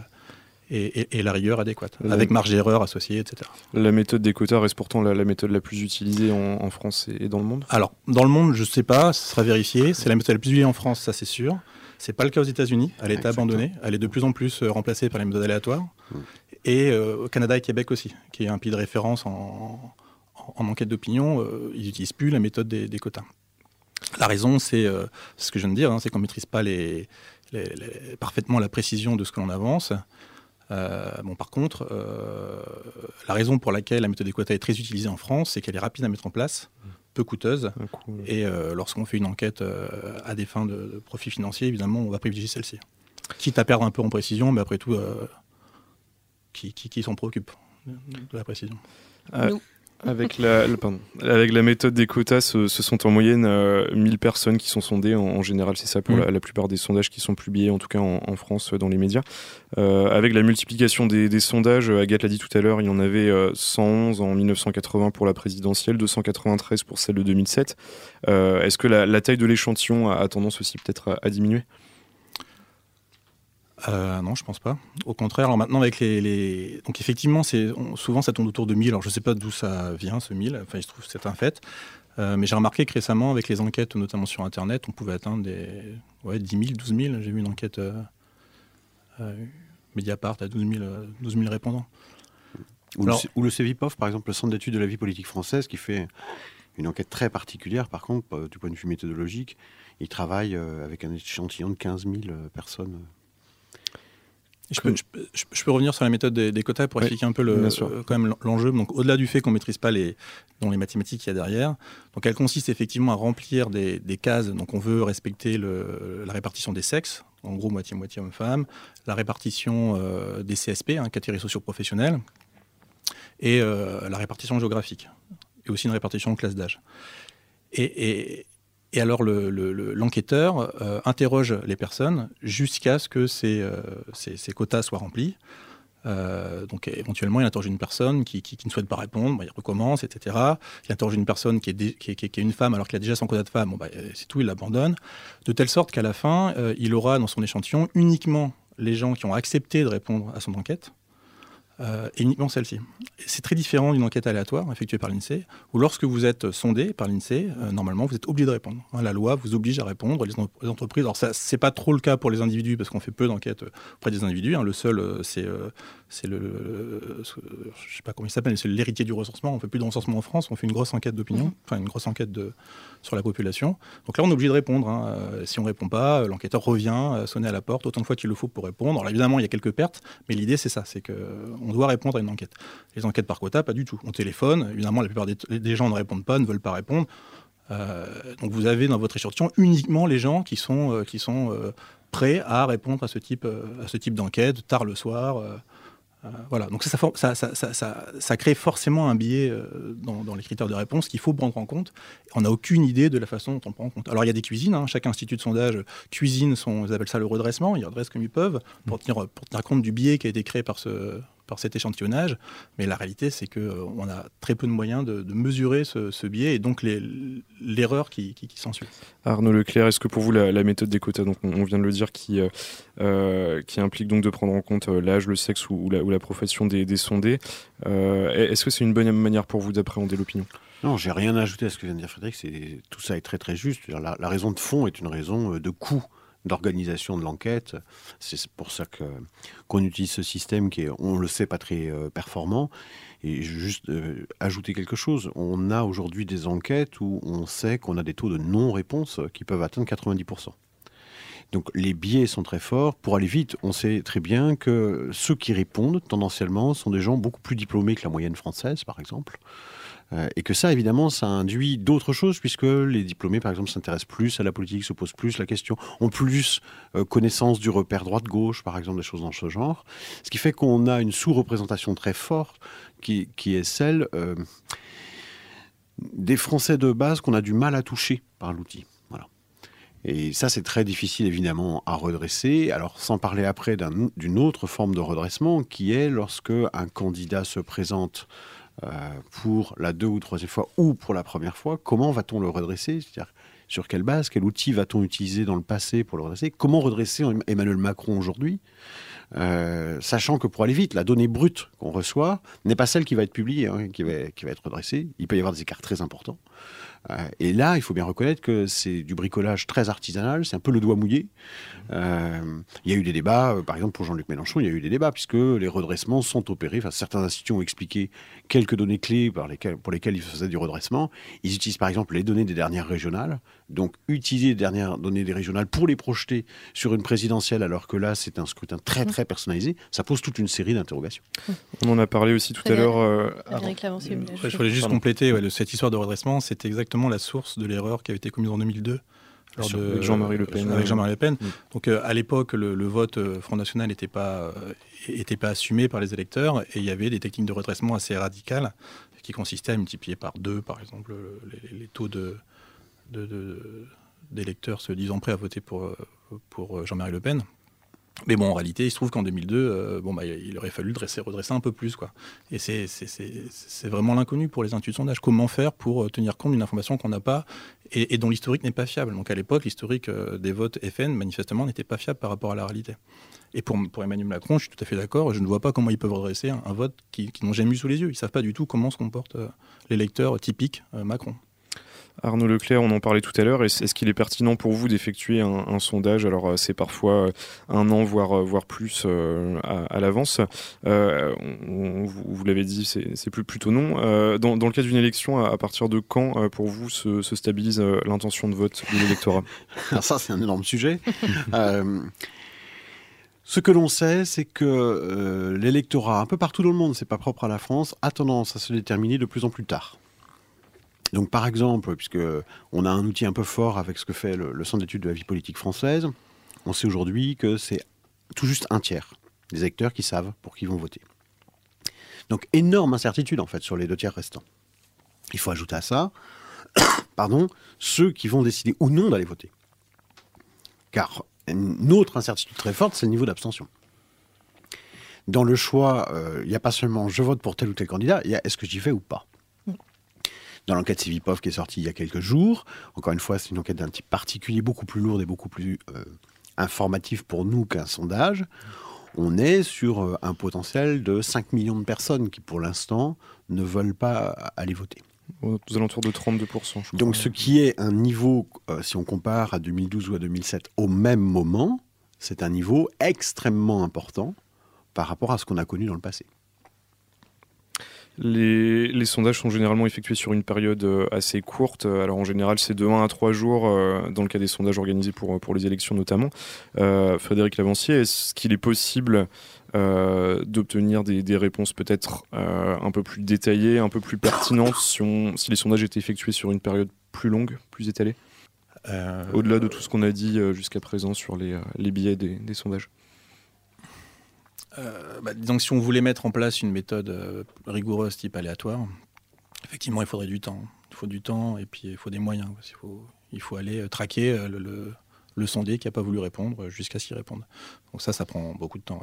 et, la rigueur adéquate, avec marge d'erreur associée, etc.
La méthode des quotas reste pourtant la, méthode la plus utilisée en, France et, dans le monde?
Alors, dans le monde, je ne sais pas, ce sera vérifié. C'est la méthode la plus utilisée en France, ça c'est sûr. C'est pas le cas aux États-Unis. Elle est abandonnée. Elle est de plus en plus euh, remplacée par les méthodes aléatoires. Mmh. Et au Canada et Québec aussi, qui est un pays de référence en, en, enquête d'opinion. ils n'utilisent plus la méthode des quotas. La raison, c'est euh, ce que je viens de dire, hein, c'est qu'on ne maîtrise pas les, parfaitement la précision de ce que l'on avance. bon, par contre, la raison pour laquelle la méthode des quotas est très utilisée en France, c'est qu'elle est rapide à mettre en place, peu coûteuse. Et lorsqu'on fait une enquête à des fins de, profit financier, évidemment, on va privilégier celle-ci. Quitte à perdre un peu en précision, mais après tout, qui, qui s'en préoccupe de la précision
avec la, avec la méthode des quotas, ce, sont en moyenne 1000 euh, personnes qui sont sondées. En, général, c'est ça pour mm. la, plupart des sondages qui sont publiés, en tout cas en, France, dans les médias. Euh, avec la multiplication des, sondages, Agathe l'a dit tout à l'heure, il y en avait 111 euh, en 1980 pour la présidentielle, 293 pour celle de 2007. Est-ce que la, taille de l'échantillon a, tendance aussi peut-être à diminuer?
Euh, non, je pense pas. Au contraire, alors maintenant avec les, donc effectivement, c'est souvent ça tourne autour de 1000. Alors je sais pas d'où ça vient ce 1000. Enfin, il se trouve c'est un fait. Euh, mais j'ai remarqué que récemment, avec les enquêtes, notamment sur Internet, on pouvait atteindre des ouais, 10 000, 12 000. J'ai vu une enquête euh, euh Mediapart à 12 000, 12 000 répondants.
Ou, le, ou le CEVIPOF, par exemple, le Centre d'études de la vie politique française, qui fait une enquête très particulière, par contre, du point de vue méthodologique. Il travaille avec un échantillon de 15 000 personnes.
Je peux, je, peux, revenir sur la méthode des, quotas pour expliquer un peu le, euh, quand même l'enjeu. Donc, au-delà du fait qu'on maîtrise pas les, dans les mathématiques qu'il y a derrière, donc elle consiste effectivement à remplir des, des cases. Donc, on veut respecter le, la répartition des sexes, en gros moitié-moitié homme-femme, la répartition euh, des CSP, hein, catégories socio-professionnelles, et euh, la répartition géographique, et aussi une répartition en classe d'âge. et, et alors l'enquêteur euh, interroge les personnes jusqu'à ce que ces, euh, quotas soient remplis. Euh, donc éventuellement, il interroge une personne qui, ne souhaite pas répondre, bah, il recommence, etc. Il interroge une personne qui est, une femme alors qu'il a déjà son quota de femme, bah, c'est tout, il l'abandonne. De telle sorte qu'à la fin, il aura dans son échantillon uniquement les gens qui ont accepté de répondre à son enquête et uniquement celle-ci. C'est très différent d'une enquête aléatoire effectuée par l'INSEE, où lorsque vous êtes sondé par l'INSEE, euh, normalement, vous êtes obligé de répondre. Hein, la loi vous oblige à répondre, les, entreprises. Alors, ça, c'est pas trop le cas pour les individus, parce qu'on fait peu d'enquêtes auprès des individus. Hein. le seul, euh, c'est c'est le, je sais pas comment il s'appelle, c'est l'héritier du recensement. On fait plus de recensement en France, on fait une grosse enquête d'opinion, mmh. enfin une grosse enquête de, sur la population. Donc là, on est obligé de répondre. Hein. si on répond pas, l'enquêteur revient sonner à la porte autant de fois qu'il le faut pour répondre. Alors évidemment, il y a quelques pertes, mais l'idée c'est ça, c'est que on doit répondre à une enquête. Les enquêtes par quota, pas du tout. On téléphone, évidemment, la plupart des, gens ne répondent pas, ne veulent pas répondre. Euh, donc vous avez dans votre échantillon uniquement les gens qui sont, euh, qui sont euh, prêts à répondre à ce type, à ce type d'enquête, tard le soir. voilà, donc ça ça, ça, ça, crée forcément un biais dans, les critères de réponse qu'il faut prendre en compte. On n'a aucune idée de la façon dont on prend en compte. Alors il y a des cuisines, hein. chaque institut de sondage cuisine son, ils appellent ça le redressement, ils redressent comme ils peuvent pour tenir, pour tenir compte du biais qui a été créé par ce, par cet échantillonnage. Mais la réalité, c'est qu'on euh, a très peu de moyens de, mesurer ce, biais et donc l'erreur qui, qui, s'ensuit.
Arnaud Leclerc, est-ce que pour vous, la, méthode des quotas, donc on, vient de le dire, qui, euh, euh, qui implique donc de prendre en compte l'âge, le sexe ou, la, ou, la, profession des, sondés, est-ce que c'est une bonne manière pour vous d'appréhender l'opinion?
Non, j'ai rien à ajouter à ce que vient de dire Frédéric. Tout ça est très très juste. La, la, raison de fond est une raison de coût d'organisation de l'enquête. C'est pour ça que qu'on utilise ce système qui est, on le sait, pas très euh, performant. Et juste euh, ajouter quelque chose, on a aujourd'hui des enquêtes où on sait qu'on a des taux de non-réponse qui peuvent atteindre 90%. Donc les biais sont très forts. Pour aller vite, on sait très bien que ceux qui répondent tendanciellement sont des gens beaucoup plus diplômés que la moyenne française, par exemple. Euh, et que ça, évidemment, ça induit d'autres choses, puisque les diplômés, par exemple, s'intéressent plus à la politique, se posent plus la question, ont plus euh, connaissance du repère droite-gauche, par exemple, des choses dans ce genre. Ce qui fait qu'on a une sous-représentation très forte qui, qui est celle euh, des Français de base qu'on a du mal à toucher par l'outil. Et ça, c'est très difficile, évidemment, à redresser. Alors, sans parler après d'une autre forme de redressement, qui est lorsque un candidat se présente pour la deux ou troisième fois ou pour la première fois, comment va-t-on le redresser? C'est-à-dire sur quelle base, quel outil va-t-on utiliser dans le passé pour le redresser? Comment redresser Emmanuel Macron aujourd'hui? Euh, sachant que pour aller vite, la donnée brute qu'on reçoit n'est pas celle qui va être publiée, hein, qui va être redressée. Il peut y avoir des écarts très importants. Euh, et là, il faut bien reconnaître que c'est du bricolage très artisanal, c'est un peu le doigt mouillé. Euh, il y a eu des débats, euh, par exemple pour Jean-Luc Mélenchon, il y a eu des débats puisque les redressements sont opérés. Enfin, certains instituts ont expliqué quelques données clés par lesquelles, pour lesquelles ils faisaient du redressement. Ils utilisent par exemple les données des dernières régionales. Donc, utiliser les dernières données des régionales pour les projeter sur une présidentielle, alors que là, c'est un scrutin très très personnalisé, ça pose toute une série d'interrogations.
On en a parlé aussi tout à l'heure. Euh,
je voulais juste compléter cette histoire de redressement. C'est exactement la source de l'erreur qui avait été commise en 2002
avec Jean-Marie Le Pen.
Avec Jean-Marie Le Pen. Mm. Donc euh, à l'époque, le, vote euh, Front National n'était pas, était pas assumé par les électeurs et il y avait des techniques de redressement assez radicales qui consistaient à multiplier par deux, par exemple, les, taux de, d'électeurs se disant prêts à voter pour, pour Jean-Marie Le Pen. Mais bon, en réalité, il se trouve qu'en 2002, euh, bon, bah, il aurait fallu dresser, redresser un peu plus. Quoi. Et c'est vraiment l'inconnu pour les instituts de sondage. Comment faire pour euh, tenir compte d'une information qu'on n'a pas et, dont l'historique n'est pas fiable? Donc à l'époque, l'historique euh, des votes FN, manifestement, n'était pas fiable par rapport à la réalité. Et pour, Emmanuel Macron, je suis tout à fait d'accord, je ne vois pas comment ils peuvent redresser un, vote qu'ils n'ont jamais eu sous les yeux. Ils ne savent pas du tout comment se comporte l'électeur typique Macron.
Arnaud Leclerc, on en parlait tout à l'heure. Est-ce qu'il est pertinent pour vous d'effectuer un, sondage? Alors, euh, c'est parfois euh, un an, voire, euh, plus à, l'avance. vous, l'avez dit, c'est plutôt non. Dans, le cas d'une élection, à, partir de quand, pour vous, se, stabilise l'intention de vote de l'électorat?
Ça, c'est un énorme sujet. Ce que l'on sait, c'est que l'électorat, un peu partout dans le monde, c'est pas propre à la France, a tendance à se déterminer de plus en plus tard. Donc par exemple, puisque on a un outil un peu fort avec ce que fait le, Centre d'études de la vie politique française, on sait aujourd'hui que c'est tout juste un tiers des électeurs qui savent pour qui vont voter. Donc énorme incertitude en fait sur les deux tiers restants. Il faut ajouter à ça, pardon, ceux qui vont décider ou non d'aller voter. Car une autre incertitude très forte, c'est le niveau d'abstention. Dans le choix, euh, il n'y a pas seulement je vote pour tel ou tel candidat, il y a est-ce que j'y vais ou pas dans l'enquête Civipov qui est sortie il y a quelques jours. Encore une fois, c'est une enquête d'un type particulier, beaucoup plus lourde et beaucoup plus euh, informative pour nous qu'un sondage. On est sur euh, un potentiel de 5 millions de personnes qui, pour l'instant, ne veulent pas aller voter.
Aux alentours de 32%.
Je Donc, ce qui est un niveau, euh, si on compare à 2012 ou à 2007, au même moment, c'est un niveau extrêmement important par rapport à ce qu'on a connu dans le passé.
Les, sondages sont généralement effectués sur une période euh, assez courte. Alors en général, c'est de 1 à 3 jours euh, dans le cas des sondages organisés pour, pour les élections notamment. Euh, Frédéric Lavancier, est-ce qu'il est possible d'obtenir des, réponses peut-être un peu plus détaillées, un peu plus pertinentes si, si les sondages étaient effectués sur une période plus longue, plus étalée? Au-delà de tout ce qu'on a dit jusqu'à présent sur les, les billets des sondages
euh, bah, disons que si on voulait mettre en place une méthode euh, rigoureuse type aléatoire, effectivement, il faudrait du temps. Il faut du temps et puis il faut des moyens. Il faut, aller euh, traquer le, le, le qui n'a pas voulu répondre jusqu'à ce qu'il réponde. Donc ça, ça prend beaucoup de temps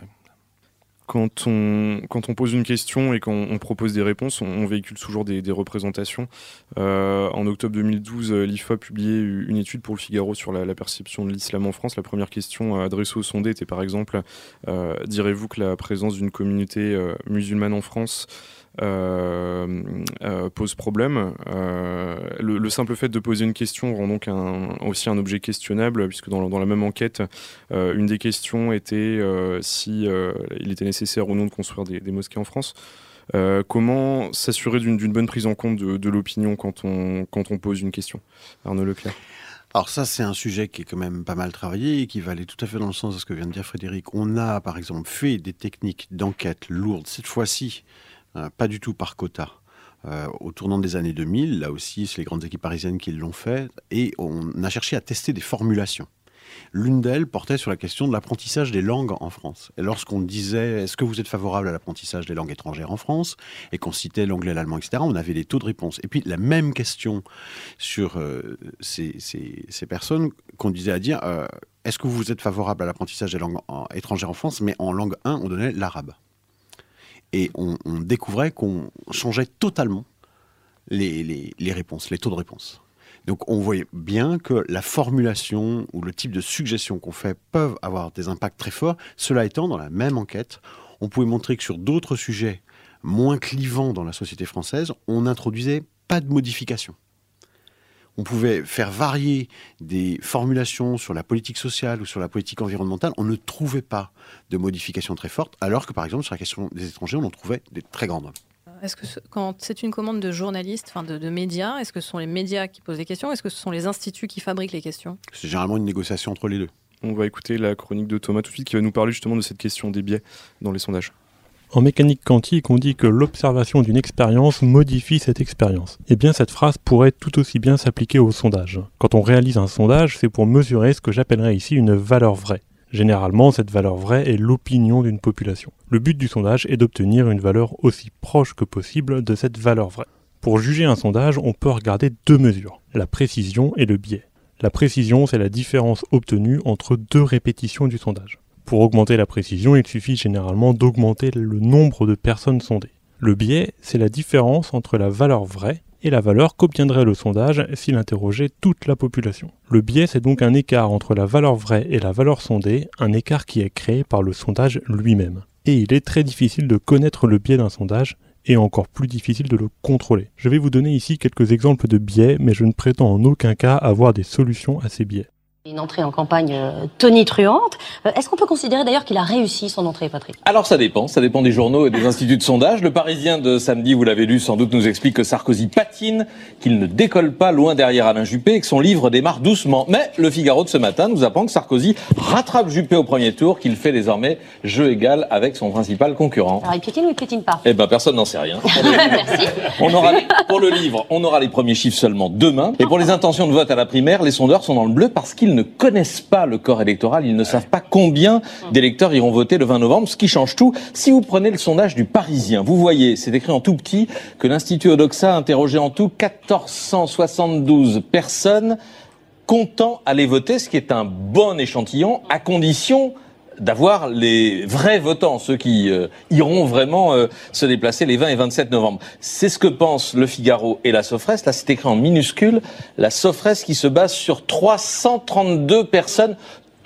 quand on, quand on pose une question et qu'on propose des réponses, on, véhicule toujours des, représentations. Euh, en octobre 2012, euh, l'IFA a publié une étude pour le Figaro sur la, perception de l'islam en France. La première question adressée au sondé était par exemple, euh, direz-vous que la présence d'une communauté musulmane en France pose problème. Euh, le, simple fait de poser une question rend donc aussi un objet questionnable, puisque dans, la même enquête, une des questions était si il était nécessaire ou non de construire des, mosquées en France. comment s'assurer d'une bonne prise en compte de, l'opinion quand on, quand on pose une question? Arnaud Leclerc
alors ça, c'est un sujet qui est quand même pas mal travaillé et qui va aller tout à fait dans le sens de ce que vient de dire Frédéric. On a, par exemple, fait des techniques d'enquête lourdes, cette fois-ci, euh, pas du tout par quota. Euh, au tournant des années 2000, là aussi, c'est les grandes équipes parisiennes qui l'ont fait, et on a cherché à tester des formulations. L'une d'elles portait sur la question de l'apprentissage des langues en France. Et lorsqu'on disait est-ce que vous êtes favorable à l'apprentissage des langues étrangères en France? Et qu'on citait l'anglais, l'allemand, etc., on avait des taux de réponse. Et puis la même question sur euh, ces, personnes qu'on disait à dire est-ce que vous êtes favorable à l'apprentissage des langues étrangères en France? Mais en langue 1, on donnait l'arabe et on, découvrait qu'on changeait totalement les, réponses, les taux de réponse. Donc on voyait bien que la formulation ou le type de suggestion qu'on fait peuvent avoir des impacts très forts. Cela étant, dans la même enquête, on pouvait montrer que sur d'autres sujets moins clivants dans la société française, on n'introduisait pas de modification. On pouvait faire varier des formulations sur la politique sociale ou sur la politique environnementale, on ne trouvait pas de modifications très fortes, alors que par exemple sur la question des étrangers, on en trouvait des très grandes.
Est-ce que quand c'est une commande de journalistes, enfin de, de médias, est-ce que ce sont les médias qui posent les questions Est-ce que ce sont les instituts qui fabriquent les questions?
C'est généralement une négociation entre les deux.
On va écouter la chronique de Thomas tout de suite qui va nous parler justement de cette question des biais dans les sondages.
En mécanique quantique, on dit que l'observation d'une expérience modifie cette expérience. Eh bien, cette phrase pourrait tout aussi bien s'appliquer au sondage. Quand on réalise un sondage, c'est pour mesurer ce que j'appellerais ici une valeur vraie. Généralement, cette valeur vraie est l'opinion d'une population. Le but du sondage est d'obtenir une valeur aussi proche que possible de cette valeur vraie. Pour juger un sondage, on peut regarder deux mesures, la précision et le biais. La précision, c'est la différence obtenue entre deux répétitions du sondage. Pour augmenter la précision, il suffit généralement d'augmenter le nombre de personnes sondées. Le biais, c'est la différence entre la valeur vraie et la valeur qu'obtiendrait le sondage s'il interrogeait toute la population. Le biais, c'est donc un écart entre la valeur vraie et la valeur sondée, un écart qui est créé par le sondage lui-même. Et il est très difficile de connaître le biais d'un sondage, et encore plus difficile de le contrôler. Je vais vous donner ici quelques exemples de biais, mais je ne prétends en aucun cas avoir des solutions à ces biais.
Une entrée en campagne euh, tonitruante. Euh, Est-ce qu'on peut considérer d'ailleurs qu'il a réussi son entrée, Patrick?
Alors ça dépend, ça dépend des journaux et des instituts de sondage. Le Parisien de samedi, vous l'avez lu, sans doute nous explique que Sarkozy patine, qu'il ne décolle pas loin derrière Alain Juppé et que son livre démarre doucement. Mais le Figaro de ce matin nous apprend que Sarkozy rattrape Juppé au premier tour, qu'il fait désormais jeu égal avec son principal concurrent.
Alors il piétine ou il piétine pas?
Eh ben personne n'en sait rien.
Merci.
On aura les- pour le livre, on aura les premiers chiffres seulement demain. Et pour les intentions de vote à la primaire, les sondeurs sont dans le bleu parce qu'ils ne connaissent pas le corps électoral. Ils ne savent pas combien d'électeurs iront voter le 20 novembre, ce qui change tout. Si vous prenez le sondage du Parisien, vous voyez, c'est écrit en tout petit, que l'Institut Odoxa a interrogé en tout 1472 personnes comptant aller voter, ce qui est un bon échantillon, à condition d'avoir les vrais votants, ceux qui euh, iront vraiment euh, se déplacer les 20 et 27 novembre. C'est ce que pensent Le Figaro et la Sofres. Là, c'est écrit en minuscule. La Sofres qui se base sur 332 personnes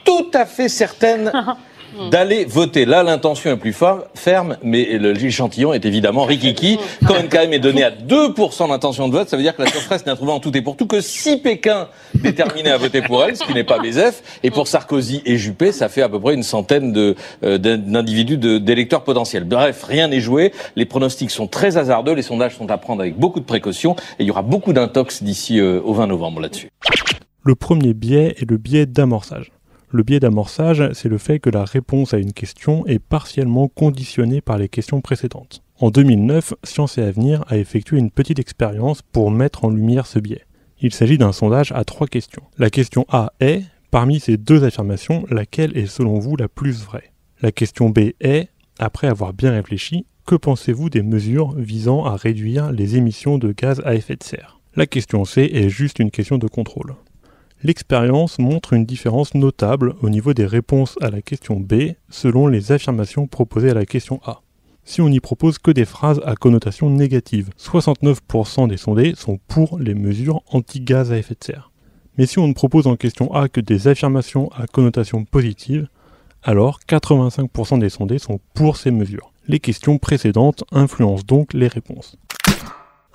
tout à fait certaines d'aller voter. Là, l'intention est plus ferme, mais le- l'échantillon est évidemment rikiki. Quand NKM est donné à 2% d'intention de vote, ça veut dire que la Sofres n'a trouvé en tout et pour tout que si Pékin déterminé à voter pour elle, ce qui n'est pas BZF, et pour Sarkozy et Juppé, ça fait à peu près une centaine de, euh, d'in- d'individus, de- d'électeurs potentiels. Bref, rien n'est joué. Les pronostics sont très hasardeux. Les sondages sont à prendre avec beaucoup de précautions. Et il y aura beaucoup d'intox d'ici euh, au 20 novembre là-dessus.
Le premier biais est le biais d'amorçage. Le biais d'amorçage, c'est le fait que la réponse à une question est partiellement conditionnée par les questions précédentes. En 2009, Science et Avenir a effectué une petite expérience pour mettre en lumière ce biais. Il s'agit d'un sondage à trois questions. La question A est, parmi ces deux affirmations, laquelle est selon vous la plus vraie? La question B est, après avoir bien réfléchi, que pensez-vous des mesures visant à réduire les émissions de gaz à effet de serre? La question C est juste une question de contrôle. L'expérience montre une différence notable au niveau des réponses à la question B selon les affirmations proposées à la question A. Si on n'y propose que des phrases à connotation négative, 69% des sondés sont pour les mesures anti-gaz à effet de serre. Mais si on ne propose en question A que des affirmations à connotation positive, alors 85% des sondés sont pour ces mesures. Les questions précédentes influencent donc les réponses.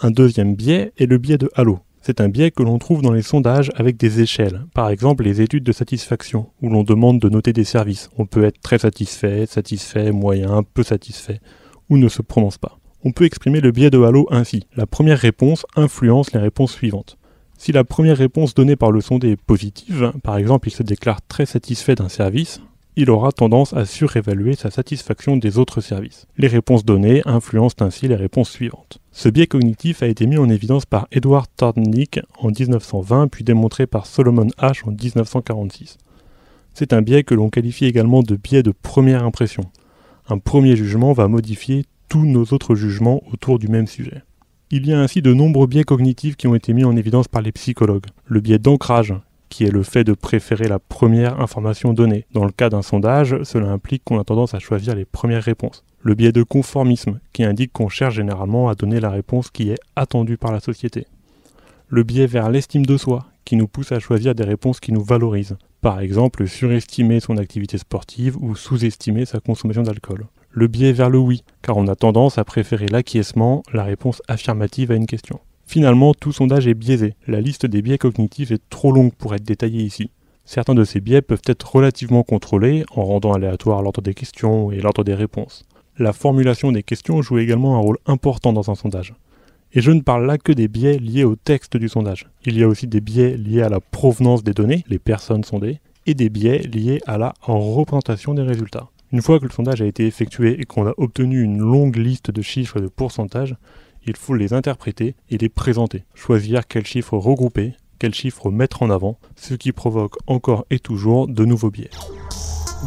Un deuxième biais est le biais de Halo. C'est un biais que l'on trouve dans les sondages avec des échelles, par exemple les études de satisfaction, où l'on demande de noter des services. On peut être très satisfait, satisfait, moyen, peu satisfait, ou ne se prononce pas. On peut exprimer le biais de Halo ainsi. La première réponse influence les réponses suivantes. Si la première réponse donnée par le sondé est positive, par exemple il se déclare très satisfait d'un service, il aura tendance à surévaluer sa satisfaction des autres services. Les réponses données influencent ainsi les réponses suivantes. Ce biais cognitif a été mis en évidence par Edward Thorndike en 1920 puis démontré par Solomon H en 1946. C'est un biais que l'on qualifie également de biais de première impression. Un premier jugement va modifier tous nos autres jugements autour du même sujet. Il y a ainsi de nombreux biais cognitifs qui ont été mis en évidence par les psychologues. Le biais d'ancrage, qui est le fait de préférer la première information donnée. Dans le cas d'un sondage, cela implique qu'on a tendance à choisir les premières réponses. Le biais de conformisme, qui indique qu'on cherche généralement à donner la réponse qui est attendue par la société. Le biais vers l'estime de soi, qui nous pousse à choisir des réponses qui nous valorisent. Par exemple, surestimer son activité sportive ou sous-estimer sa consommation d'alcool. Le biais vers le oui, car on a tendance à préférer l'acquiescement, la réponse affirmative à une question. Finalement, tout sondage est biaisé. La liste des biais cognitifs est trop longue pour être détaillée ici. Certains de ces biais peuvent être relativement contrôlés en rendant aléatoire l'ordre des questions et l'ordre des réponses. La formulation des questions joue également un rôle important dans un sondage. Et je ne parle là que des biais liés au texte du sondage. Il y a aussi des biais liés à la provenance des données, les personnes sondées, et des biais liés à la représentation des résultats. Une fois que le sondage a été effectué et qu'on a obtenu une longue liste de chiffres et de pourcentages, il faut les interpréter et les présenter. Choisir quels chiffres regrouper, quels chiffres mettre en avant, ce qui provoque encore et toujours de nouveaux biais.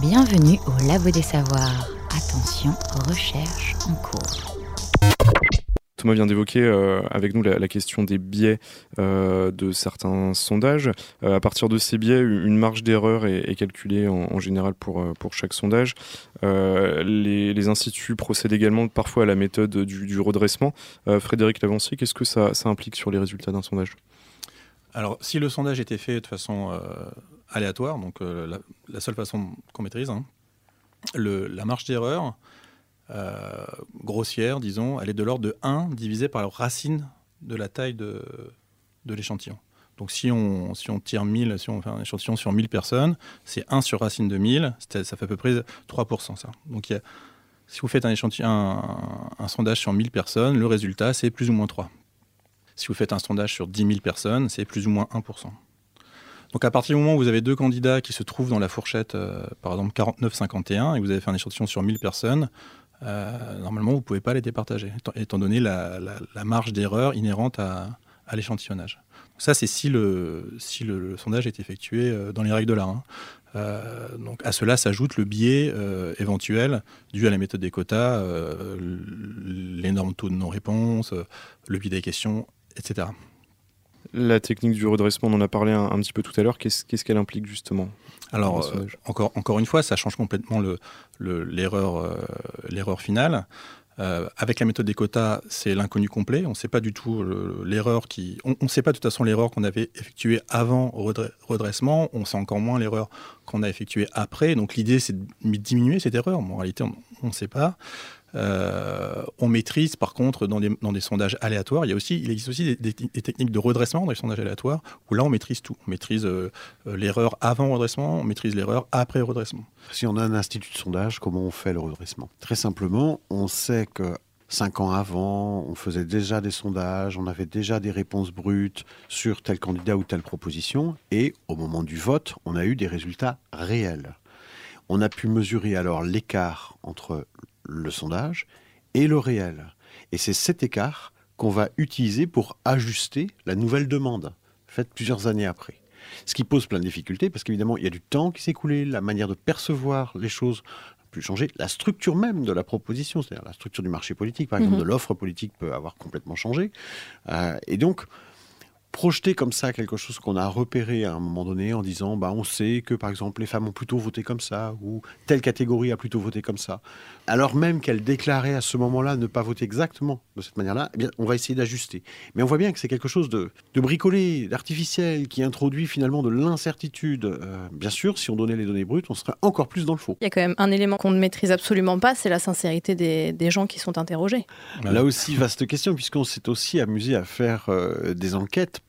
Bienvenue au Labo des Savoirs. Attention, recherche en cours.
Thomas vient d'évoquer euh, avec nous la, question des biais euh, de certains sondages. Euh, à partir de ces biais, une marge d'erreur est, calculée en, général pour, pour chaque sondage. Les, instituts procèdent également parfois à la méthode du, redressement. Frédéric Lavancier, qu'est-ce que ça, implique sur les résultats d'un sondage?
Alors, si le sondage était fait de façon aléatoire, donc la, seule façon qu'on maîtrise, hein, la marge d'erreur, euh, grossière, disons, elle est de l'ordre de 1 divisé par la racine de la taille de, l'échantillon. Donc si on, tire 1000, si on fait un échantillon sur 1000 personnes, c'est 1 sur racine de 1000, ça fait à peu près 3%. Ça. Donc si vous faites un, échantillon, un, sondage sur 1000 personnes, le résultat c'est plus ou moins 3. Si vous faites un sondage sur 10 000 personnes, c'est plus ou moins 1%. Donc à partir du moment où vous avez deux candidats qui se trouvent dans la fourchette, euh, par exemple 49-51, et vous avez fait un échantillon sur 1000 personnes, euh, normalement, vous ne pouvez pas les départager, étant, donné la, marge d'erreur inhérente à, l'échantillonnage. Ça, c'est si le, si le, sondage est effectué euh, dans les règles de l'art. Hein. Euh, donc à cela s'ajoute le biais éventuel dû à la méthode des quotas, l'énorme taux de non-réponse, le biais des questions, etc.
La technique du redressement, on en a parlé un, petit peu tout à l'heure. Qu'est-ce qu'elle implique justement?
Alors, euh, encore, encore une fois, ça change complètement l'erreur le, euh, finale. Euh, avec la méthode des quotas, c'est l'inconnu complet. On ne sait pas du tout l'erreur qui. On ne sait pas de toute façon l'erreur qu'on avait effectuée avant redressement. On sait encore moins l'erreur qu'on a effectuée après. Donc l'idée, c'est de diminuer cette erreur. en réalité, on ne sait pas. Euh, on maîtrise par contre dans des, dans des, sondages aléatoires, il, y a aussi, il existe aussi des, techniques de redressement dans les sondages aléatoires où là on maîtrise tout. On maîtrise euh, l'erreur avant redressement, on maîtrise l'erreur après redressement.
Si on a un institut de sondage, comment on fait le redressement? Très simplement, on sait que cinq ans avant, on faisait déjà des sondages, on avait déjà des réponses brutes sur tel candidat ou telle proposition, et au moment du vote, on a eu des résultats réels. On a pu mesurer alors l'écart entre le sondage et le réel. Et c'est cet écart qu'on va utiliser pour ajuster la nouvelle demande, faite plusieurs années après. Ce qui pose plein de difficultés, parce qu'évidemment, il y a du temps qui s'est écoulé, la manière de percevoir les choses a pu changer, la structure même de la proposition, c'est-à-dire la structure du marché politique, par exemple, mhm. de l'offre politique peut avoir complètement changé. Euh, et donc, projeter comme ça quelque chose qu'on a repéré à un moment donné en disant bah on sait que par exemple les femmes ont plutôt voté comme ça ou telle catégorie a plutôt voté comme ça alors même qu'elle déclarait à ce moment-là ne pas voter exactement de cette manière-là eh bien on va essayer d'ajuster. Mais on voit bien que c'est quelque chose de, de bricolé d'artificiel qui introduit finalement de l'incertitude. Euh, bien sûr si on donnait les données brutes on serait encore plus dans le faux.
Il y a quand même un élément qu'on ne maîtrise absolument pas c'est la sincérité des, des, gens qui sont interrogés.
Là aussi vaste question puisqu'on s'est aussi amusé à faire euh, des enquêtes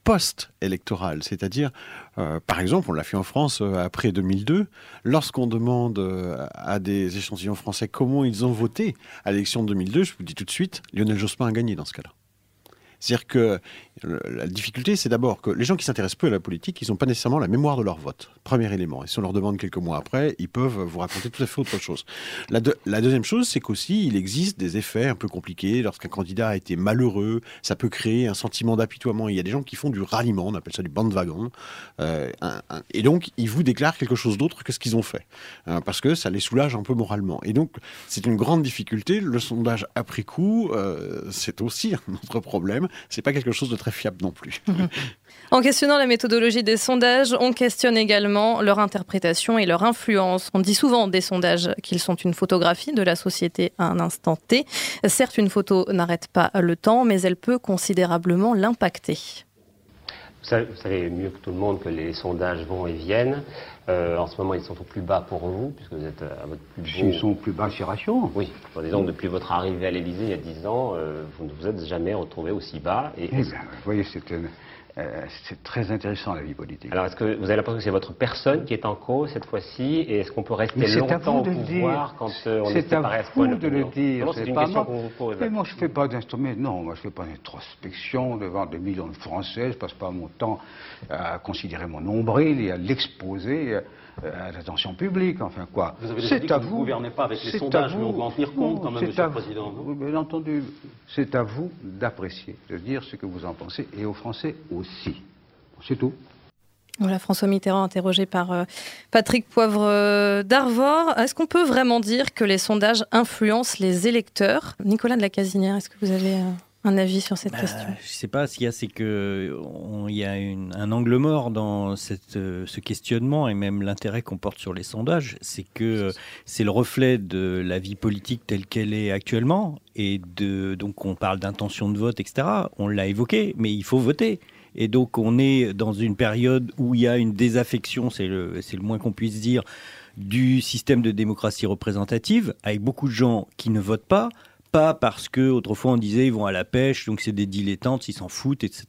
post-électorale. C'est-à-dire, euh, par exemple, on l'a fait en France euh, après 2002, lorsqu'on demande euh, à des échantillons français comment ils ont voté à l'élection de 2002, je vous dis tout de suite, Lionel Jospin a gagné dans ce cas-là. C'est-à-dire la difficulté, c'est d'abord que les gens qui s'intéressent peu à la politique, ils n'ont pas nécessairement la mémoire de leur vote. Premier élément. Et si on leur demande quelques mois après, ils peuvent vous raconter tout à fait autre chose. La, deuxième chose, c'est qu'aussi, il existe des effets un peu compliqués. Lorsqu'un candidat a été malheureux, ça peut créer un sentiment d'apitoiement. Il y a des gens qui font du ralliement, on appelle ça du bandwagon. Euh, et donc, ils vous déclarent quelque chose d'autre que ce qu'ils ont fait. Hein, parce que ça les soulage un peu moralement. Et donc, c'est une grande difficulté. Le sondage après coup, euh, c'est aussi un autre problème. C'est pas quelque chose de très fiable non plus.
En questionnant la méthodologie des sondages, on questionne également leur interprétation et leur influence. On dit souvent des sondages qu'ils sont une photographie de la société à un instant T. Certes, une photo n'arrête pas le temps, mais elle peut considérablement l'impacter.
Vous savez, mieux que tout le monde que les sondages vont et viennent. Euh, en ce moment, ils sont au plus bas pour vous, puisque vous êtes à votre plus
bas. Ils sont au plus bas chez Ration.
Oui. disons que depuis votre arrivée à l'Élysée il y a 10 ans, euh, vous ne vous êtes jamais retrouvé aussi bas.
Et, eh bien, vous voyez, c'est euh, c'est très intéressant la vie politique.
Alors est-ce que vous avez l'impression que c'est votre personne qui est en cause cette fois-ci et est-ce qu'on peut rester longtemps au pouvoir quand euh, on
est à, à ce point de le dire. C'est une question qu'on vous pose. Mais moi je ne fais pas non, moi je fais pas d'introspection devant des millions de Français, je passe pas mon temps à considérer mon nombril et à l'exposer euh, à l'attention publique, enfin quoi.
C'est à vous. Vous ne gouvernez pas avec les sondages, mais on doit en tenir compte quand même, Monsieur le Président.
Bien entendu, c'est à vous d'apprécier, de dire ce que vous en pensez, et aux Français aussi. C'est tout.
Voilà, François Mitterrand interrogé par euh, Patrick Poivre euh, d'Arvor. Est-ce qu'on peut vraiment dire que les sondages influencent les électeurs? Nicolas de la Casinière, est-ce que vous avez un avis sur cette bah, question
Je ne sais pas. Ce qu'il y a, c'est qu'il y a un angle mort dans cette, euh, ce questionnement et même l'intérêt qu'on porte sur les sondages. C'est que c'est le reflet de la vie politique telle qu'elle est actuellement. Et de, donc, on parle d'intention de vote, etc. On l'a évoqué, mais il faut voter. Et donc, on est dans une période où il y a une désaffection, c'est le, le moins qu'on puisse dire, du système de démocratie représentative, avec beaucoup de gens qui ne votent pas pas parce que autrefois on disait ils vont à la pêche, donc c'est des dilettantes, ils s'en foutent, etc.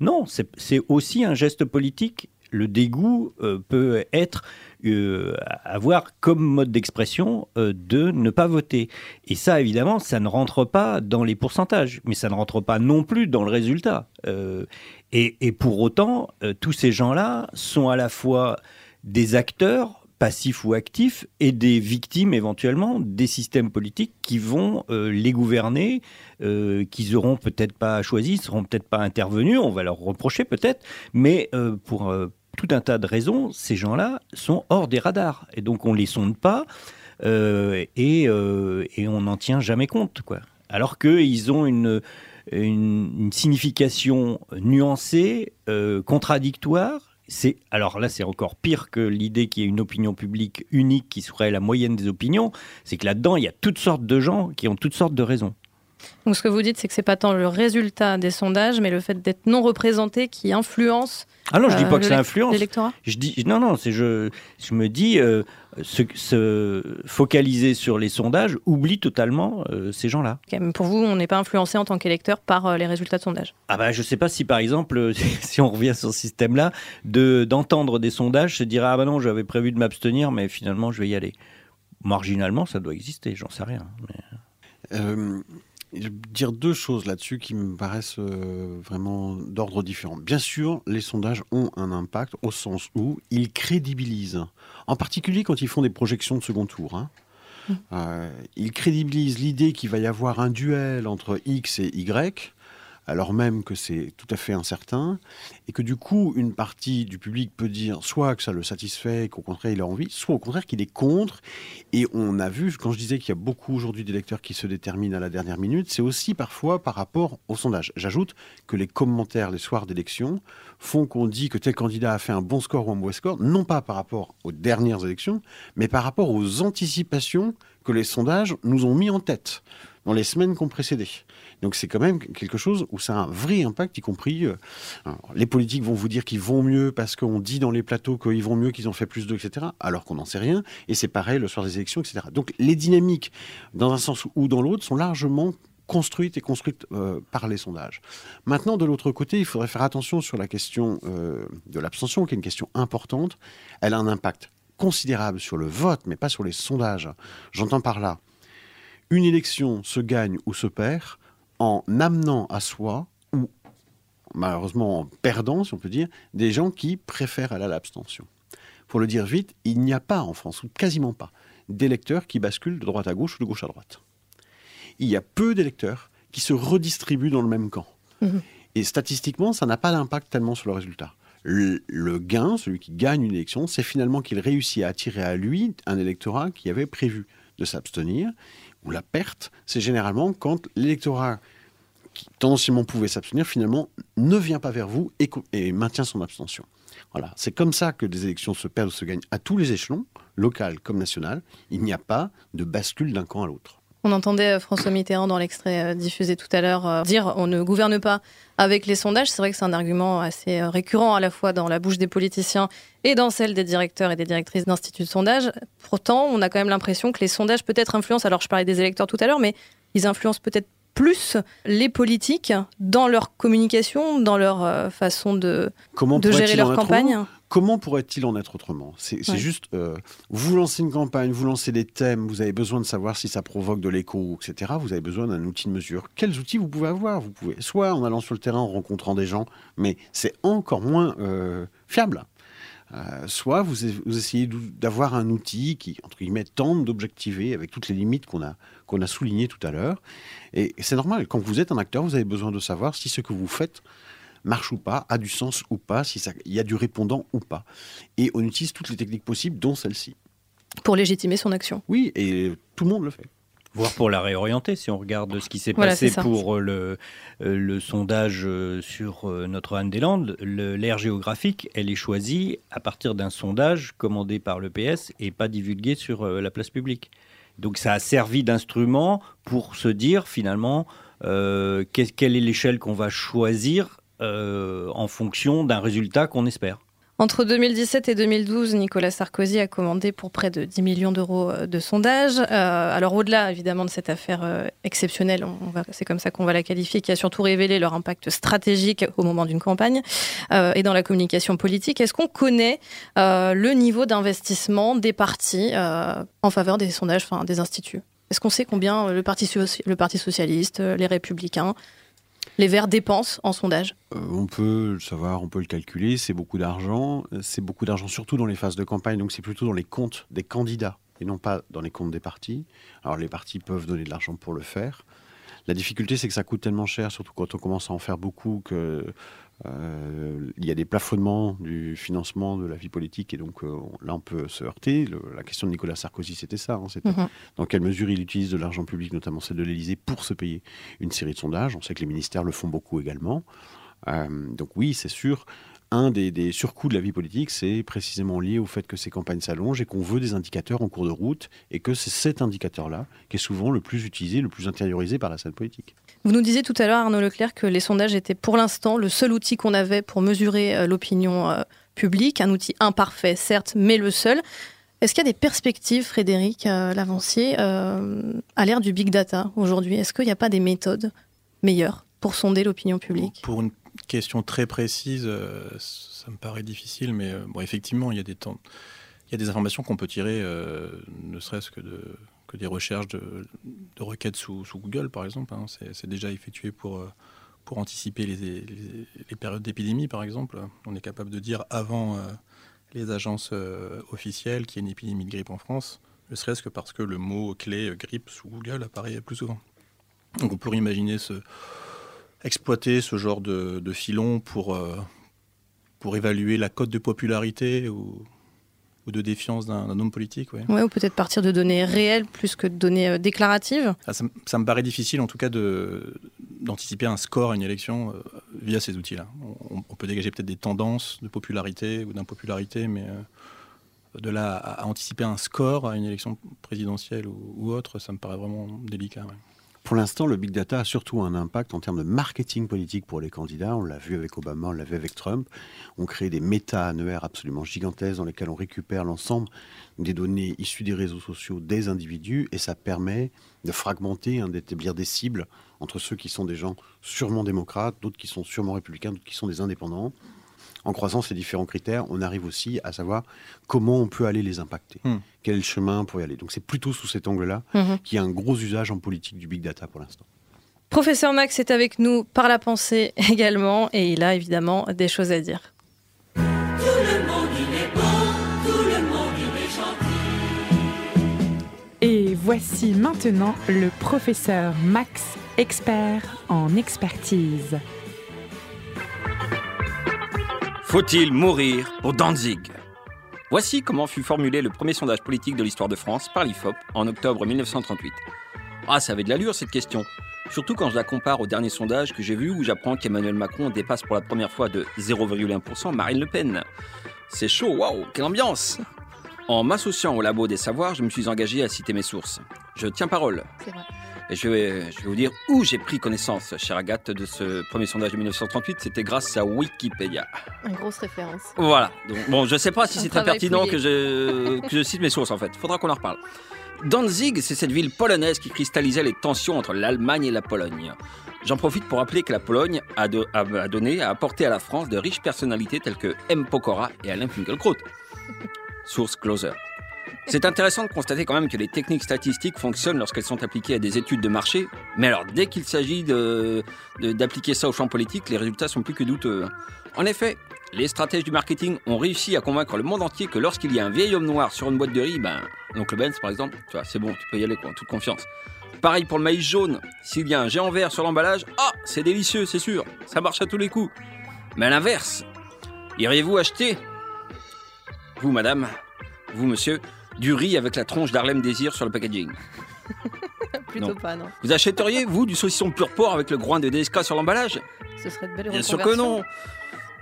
Non, c'est aussi un geste politique. Le dégoût euh, peut être euh, avoir comme mode d'expression euh, de ne pas voter. Et ça, évidemment, ça ne rentre pas dans les pourcentages, mais ça ne rentre pas non plus dans le résultat. Et, et, pour autant, tous ces gens-là sont à la fois des acteurs passifs ou actifs et des victimes éventuellement des systèmes politiques qui vont euh, les gouverner, euh, qu'ils auront peut-être pas choisi, seront peut-être pas intervenus, on va leur reprocher peut-être, mais euh, pour tout un tas de raisons, ces gens-là sont hors des radars et donc on les sonde pas et, et, on n'en tient jamais compte quoi. Alors qu'ils ont une, une, signification nuancée, contradictoire alors là c'est encore pire que l'idée qu'il y ait une opinion publique unique qui serait la moyenne des opinions, c'est que là-dedans il y a toutes sortes de gens qui ont toutes sortes de raisons.
Donc ce que vous dites, c'est que c'est pas tant le résultat des sondages, mais le fait d'être non représenté qui influence.
Ah non, je dis pas que ça influence. Je dis non, non, c'est je, je me dis euh, se, focaliser sur les sondages oublie totalement euh, ces gens-là.
pour vous, on n'est pas influencé en tant qu'électeur par euh, les résultats de sondages.
Ah bah je sais pas si par exemple, si on revient sur ce système-là, de d'entendre des sondages, se dire ah bah non, j'avais prévu de m'abstenir, mais finalement je vais y aller. Marginalement, ça doit exister, j'en sais rien. Mais
dire deux choses là-dessus qui me paraissent euh, vraiment d'ordre différent. Bien sûr, les sondages ont un impact au sens où ils crédibilisent, en particulier quand ils font des projections de second tour. Hein. Mmh. Euh, ils crédibilisent l'idée qu'il va y avoir un duel entre X et Y alors même que c'est tout à fait incertain, et que du coup, une partie du public peut dire soit que ça le satisfait, qu'au contraire il a envie, soit au contraire qu'il est contre. Et on a vu, quand je disais qu'il y a beaucoup aujourd'hui d'électeurs qui se déterminent à la dernière minute, c'est aussi parfois par rapport au sondage. J'ajoute que les commentaires les soirs d'élection font qu'on dit que tel candidat a fait un bon score ou un mauvais score, non pas par rapport aux dernières élections, mais par rapport aux anticipations que les sondages nous ont mis en tête dans les semaines qui ont précédé. Donc c'est quand même quelque chose où ça a un vrai impact, y compris euh, les politiques vont vous dire qu'ils vont mieux parce qu'on dit dans les plateaux qu'ils vont mieux, qu'ils ont fait plus d'eux, etc. Alors qu'on n'en sait rien. Et c'est pareil le soir des élections, etc. Donc les dynamiques, dans un sens ou dans l'autre, sont largement construites et construites euh, par les sondages. Maintenant, de l'autre côté, il faudrait faire attention sur la question euh, de l'abstention, qui est une question importante. Elle a un impact considérable sur le vote, mais pas sur les sondages. J'entends par là, une élection se gagne ou se perd en amenant à soi, ou malheureusement en perdant, si on peut dire, des gens qui préfèrent aller à l'abstention. Pour le dire vite, il n'y a pas en France, ou quasiment pas, d'électeurs qui basculent de droite à gauche ou de gauche à droite. Il y a peu d'électeurs qui se redistribuent dans le même camp. Mhm. Et statistiquement, ça n'a pas d'impact tellement sur le résultat. Le, gain, celui qui gagne une élection, c'est finalement qu'il réussit à attirer à lui un électorat qui avait prévu de s'abstenir ou la perte, c'est généralement quand l'électorat qui tendanciellement pouvait s'abstenir, finalement, ne vient pas vers vous et, maintient son abstention. Voilà, c'est comme ça que des élections se perdent ou se gagnent à tous les échelons, local comme national. Il n'y a pas de bascule d'un camp à l'autre.
On entendait euh, François Mitterrand dans l'extrait euh, diffusé tout à l'heure euh, dire on ne gouverne pas avec les sondages. C'est vrai que c'est un argument assez récurrent à la fois dans la bouche des politiciens et dans celle des directeurs et des directrices d'instituts de sondage. Pourtant, on a quand même l'impression que les sondages peut-être influencent, alors je parlais des électeurs tout à l'heure, mais ils influencent peut-être plus les politiques dans leur communication, dans leur façon de, de gérer leur campagne.
Comment pourrait-il en être autrement? C'est juste, euh, vous lancez une campagne, vous lancez des thèmes, vous avez besoin de savoir si ça provoque de l'écho, etc. Vous avez besoin d'un outil de mesure. Quels outils vous pouvez avoir? Vous pouvez soit en allant sur le terrain, en rencontrant des gens, mais c'est encore moins euh, fiable. Euh, soit vous, essayez d'avoir un outil qui, entre guillemets, tente d'objectiver avec toutes les limites qu'on a, qu'on a soulignées tout à l'heure. Et, et c'est normal, quand vous êtes un acteur, vous avez besoin de savoir si ce que vous faites marche ou pas, a du sens ou pas, si il y a du répondant ou pas. Et on utilise toutes les techniques possibles, dont celle-ci.
Pour légitimer son action.
Oui, et tout le monde le fait.
Voire pour la réorienter, si on regarde ce qui s'est passé pour le, euh, le sondage euh, sur euh, Notre-Dame-des-Landes, l'aire géographique, elle est choisie à partir d'un sondage commandé par le PS et pas divulgué sur la place publique. Donc ça a servi d'instrument pour se dire finalement quelle est l'échelle qu'on va choisir euh, en fonction d'un résultat qu'on espère.
Entre 2017 et 2012, Nicolas Sarkozy a commandé pour près de 10 millions d'euros euh, de sondages. Euh, alors au-delà évidemment de cette affaire exceptionnelle, c'est comme ça qu'on va la qualifier, qui a surtout révélé leur impact stratégique au moment d'une campagne et dans la communication politique, est-ce qu'on connaît le niveau d'investissement des partis en faveur des sondages, enfin des instituts? Est-ce qu'on sait combien le Parti, le Parti socialiste, les Républicains, les Verts dépensent en sondage
euh, On peut le savoir, on peut le calculer. C'est beaucoup d'argent. C'est beaucoup d'argent surtout dans les phases de campagne. Donc c'est plutôt dans les comptes des candidats et non pas dans les comptes des partis. Alors les partis peuvent donner de l'argent pour le faire. La difficulté, c'est que ça coûte tellement cher, surtout quand on commence à en faire beaucoup, que euh, il y a des plafonnements du financement de la vie politique et donc euh, là on peut se heurter. la question de Nicolas Sarkozy c'était ça, hein, c'était mhm. dans quelle mesure il utilise de l'argent public, notamment celle de l'Élysée, pour se payer une série de sondages. On sait que les ministères le font beaucoup également. Euh, donc oui, c'est sûr, un des, surcoûts de la vie politique, c'est précisément lié au fait que ces campagnes s'allongent et qu'on veut des indicateurs en cours de route et que c'est cet indicateur-là qui est souvent le plus utilisé, le plus intériorisé par la scène politique.
Vous nous disiez tout à l'heure, Arnaud Leclerc, que les sondages étaient pour l'instant le seul outil qu'on avait pour mesurer euh, l'opinion euh, publique, un outil imparfait, certes, mais le seul. Est-ce qu'il y a des perspectives, Frédéric euh, Lavancier, à l'ère du big data aujourd'hui? Est-ce qu'il n'y a pas des méthodes meilleures pour sonder l'opinion publique?
Pour une question très précise, ça me paraît difficile, mais bon, effectivement, il y a des temps, il y a des informations qu'on peut tirer, ne serait-ce que de que des recherches de, requêtes sous, Google, par exemple. Hein. C'est déjà effectué pour, euh, pour anticiper les, les, périodes d'épidémie, par exemple. On est capable de dire avant euh, les agences euh, officielles qu'il y a une épidémie de grippe en France, ne serait-ce que parce que le mot clé grippe sous Google apparaît plus souvent. Donc on pourrait imaginer ce, exploiter ce genre de, de filon pour, pour évaluer la cote de popularité ou ou de défiance d'un homme politique.
Ouais. ou peut-être partir de données réelles plus que de données euh, déclaratives.
Ah, ça, me paraît difficile en tout cas d'anticiper un score à une élection euh, via ces outils-là. On, peut dégager peut-être des tendances de popularité ou d'impopularité, mais euh, de là à, anticiper un score à une élection présidentielle ou, ou autre, ça me paraît vraiment délicat.
Pour l'instant, le big data a surtout un impact en termes de marketing politique pour les candidats. On l'a vu avec Obama, on l'a vu avec Trump. On crée des méta-annuaires absolument gigantesques dans lesquels on récupère l'ensemble des données issues des réseaux sociaux des individus et ça permet de fragmenter, hein, d'établir des cibles entre ceux qui sont des gens sûrement démocrates, d'autres qui sont sûrement républicains, d'autres qui sont des indépendants en croisant ces différents critères, on arrive aussi à savoir comment on peut aller les impacter. Hmm. Quel est le chemin pour y aller. Donc c'est plutôt sous cet angle-là mhm. qu'il y a un gros usage en politique du big data pour l'instant.
Professeur Max est avec nous par la pensée également et il a évidemment des choses à dire. Tout le monde est bon, tout le monde
est gentil. Et voici maintenant le professeur Max, expert en expertise.
Faut-il mourir pour Danzig? Voici comment fut formulé le premier sondage politique de l'histoire de France par l'IFOP en octobre 1938. Ah, ça avait de l'allure cette question. Surtout quand je la compare au dernier sondage que j'ai vu où j'apprends qu'Emmanuel Macron dépasse pour la première fois de 0,1% Marine Le Pen. C'est chaud, waouh, quelle ambiance En m'associant au labo des savoirs, je me suis engagé à citer mes sources. Je tiens parole. Et je vais, je vais vous dire où j'ai pris connaissance, chère Agathe, de ce premier sondage de 1938. C'était grâce à Wikipédia.
Une grosse référence.
Voilà. Donc, bon, je sais pas si c'est très pertinent que je, que je cite mes sources, en fait. Faudra qu'on en reparle. Danzig, c'est cette ville polonaise qui cristallisait les tensions entre l'Allemagne et la Pologne. J'en profite pour rappeler que la Pologne a, de- a- a donné, a apporté à la France de riches personnalités telles que M. Pokora et Alain Finkielkraut. Source Closer. C'est intéressant de constater quand même que les techniques statistiques fonctionnent lorsqu'elles sont appliquées à des études de marché, mais alors dès qu'il s'agit de- de- d'appliquer ça au champ politique, les résultats sont plus que douteux. En effet, les stratèges du marketing ont réussi à convaincre le monde entier que lorsqu'il y a un vieil homme noir sur une boîte de riz, ben, l'oncle Benz par exemple, tu vois, c'est bon, tu peux y aller quoi, en toute confiance. Pareil pour le maïs jaune, s'il y a un géant vert sur l'emballage, ah, c'est délicieux, c'est sûr, ça marche à tous les coups. Mais à l'inverse, iriez-vous acheter, vous madame, vous monsieur, du riz avec la tronche d'Harlem Désir sur le packaging
Plutôt
Non.
pas, non.
Vous achèteriez, vous, du saucisson pur porc avec le groin de DSK sur l'emballage?
Ce serait de belles
Bien sûr que non.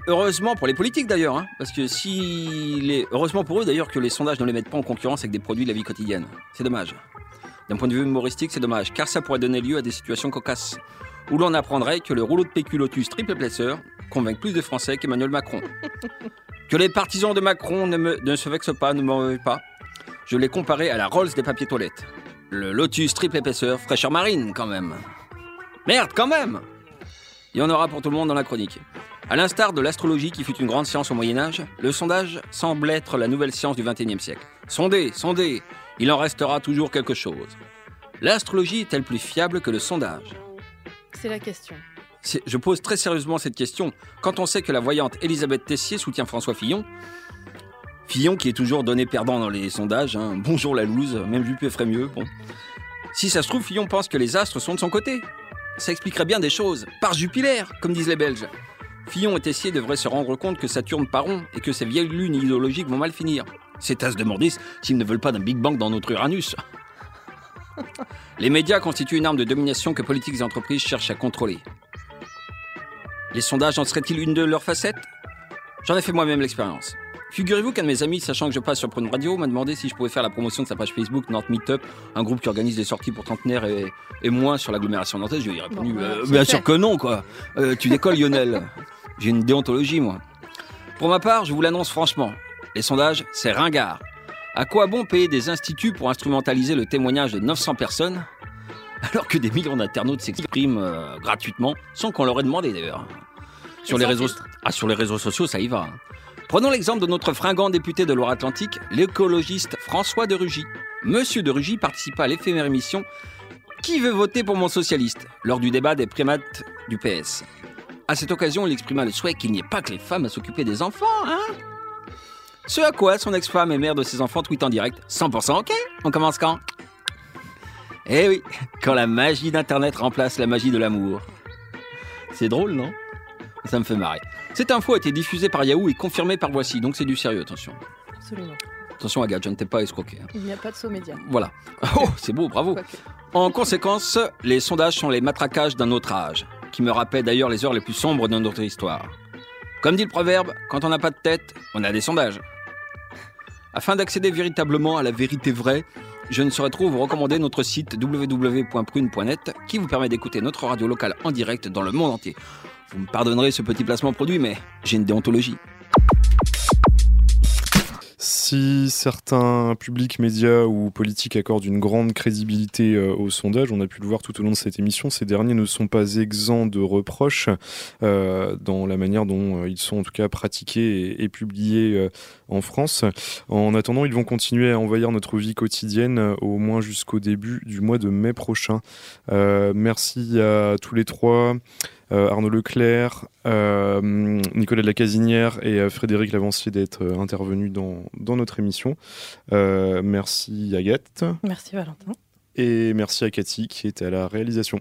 Heureusement pour les politiques d'ailleurs, hein, parce que si les... heureusement pour eux d'ailleurs que les sondages ne les mettent pas en concurrence avec des produits de la vie quotidienne. C'est dommage. D'un point de vue humoristique, c'est dommage, car ça pourrait donner lieu à des situations cocasses, où l'on apprendrait que le rouleau de PQ Lotus triple épaisseur convainc plus de Français qu'Emmanuel Macron. que les partisans de Macron ne, me- ne se vexent pas, ne m'en veuillent pas. Je l'ai comparé à la Rolls des papiers toilettes. Le Lotus triple épaisseur, fraîcheur marine quand même. Merde quand même Il y en aura pour tout le monde dans la chronique. À l'instar de l'astrologie qui fut une grande science au Moyen Âge, le sondage semble être la nouvelle science du XXIe siècle. Sondez, sondez, il en restera toujours quelque chose. L'astrologie est-elle plus fiable que le sondage?
C'est la question.
Je pose très sérieusement cette question. Quand on sait que la voyante Elisabeth Tessier soutient François Fillon, Fillon qui est toujours donné perdant dans les sondages, hein, bonjour la loose, même Juppé ferait mieux, bon. Si ça se trouve, Fillon pense que les astres sont de son côté. Ça expliquerait bien des choses, par Jupiler, comme disent les Belges. Fillon et Tessier devraient se rendre compte que ça tourne pas rond et que ces vieilles lunes idéologiques vont mal finir. Ces tasses de mordis s'ils ne veulent pas d'un Big Bang dans notre Uranus. Les médias constituent une arme de domination que politiques et entreprises cherchent à contrôler. Les sondages en seraient-ils une de leurs facettes? J'en ai fait moi-même l'expérience. Figurez-vous qu'un de mes amis, sachant que je passe sur Prune Radio, m'a demandé si je pouvais faire la promotion de sa page Facebook Nantes Meetup, un groupe qui organise des sorties pour trentenaires et, et moins sur l'agglomération nantaise. Je lui ai répondu,
Bon,
euh,
c'est
bien sûr que non, quoi. Euh, tu décolles, Lionel. J'ai une déontologie, moi. Pour ma part, je vous l'annonce franchement, les sondages, c'est ringard. À quoi bon payer des instituts pour instrumentaliser le témoignage de 900 personnes alors que des millions d'internautes s'expriment euh, gratuitement sans qu'on leur ait demandé d'ailleurs? Sur les, réseaux, ah, sur les réseaux sociaux, ça y va. Prenons l'exemple de notre fringant député de Loire-Atlantique, l'écologiste François de Rugy. Monsieur de Rugy participa à l'éphémère émission Qui veut voter pour mon socialiste lors du débat des primates du PS. À cette occasion, il exprima le souhait qu'il n'y ait pas que les femmes à s'occuper des enfants, hein? Ce à quoi son ex-femme et mère de ses enfants tweet en direct 100% ok, on commence quand? Eh oui, quand la magie d'Internet remplace la magie de l'amour. C'est drôle, non? Ça me fait marrer. Cette info a été diffusée par Yahoo et confirmée par Voici, donc c'est du sérieux, attention.
Absolument.
Attention Agathe, je ne t'ai pas escroqué. hein.
Il n'y a pas de saut média.
Voilà. Oh, c'est beau, bravo. En conséquence, les sondages sont les matraquages d'un autre âge, qui me rappellent d'ailleurs les heures les plus sombres de notre histoire. Comme dit le proverbe, quand on n'a pas de tête, on a des sondages. Afin d'accéder véritablement à la vérité vraie, je ne saurais trop vous recommander notre site www.prune.net qui vous permet d'écouter notre radio locale en direct dans le monde entier. Vous me pardonnerez ce petit placement produit, mais j'ai une déontologie.
Si certains publics, médias ou politiques accordent une grande crédibilité euh, aux sondages, on a pu le voir tout au long de cette émission, ces derniers ne sont pas exempts de reproches euh, dans la manière dont euh, ils sont en tout cas pratiqués et, publiés en France. En attendant, ils vont continuer à envahir notre vie quotidienne au moins jusqu'au début du mois de mai prochain. Merci à tous les trois. Euh, Arnaud Leclerc, euh, Nicolas de la Casinière et euh, Frédéric Lavancier d'être intervenus dans, dans notre émission. Merci Agathe
Merci Valentin.
et merci à Cathy qui était à la réalisation.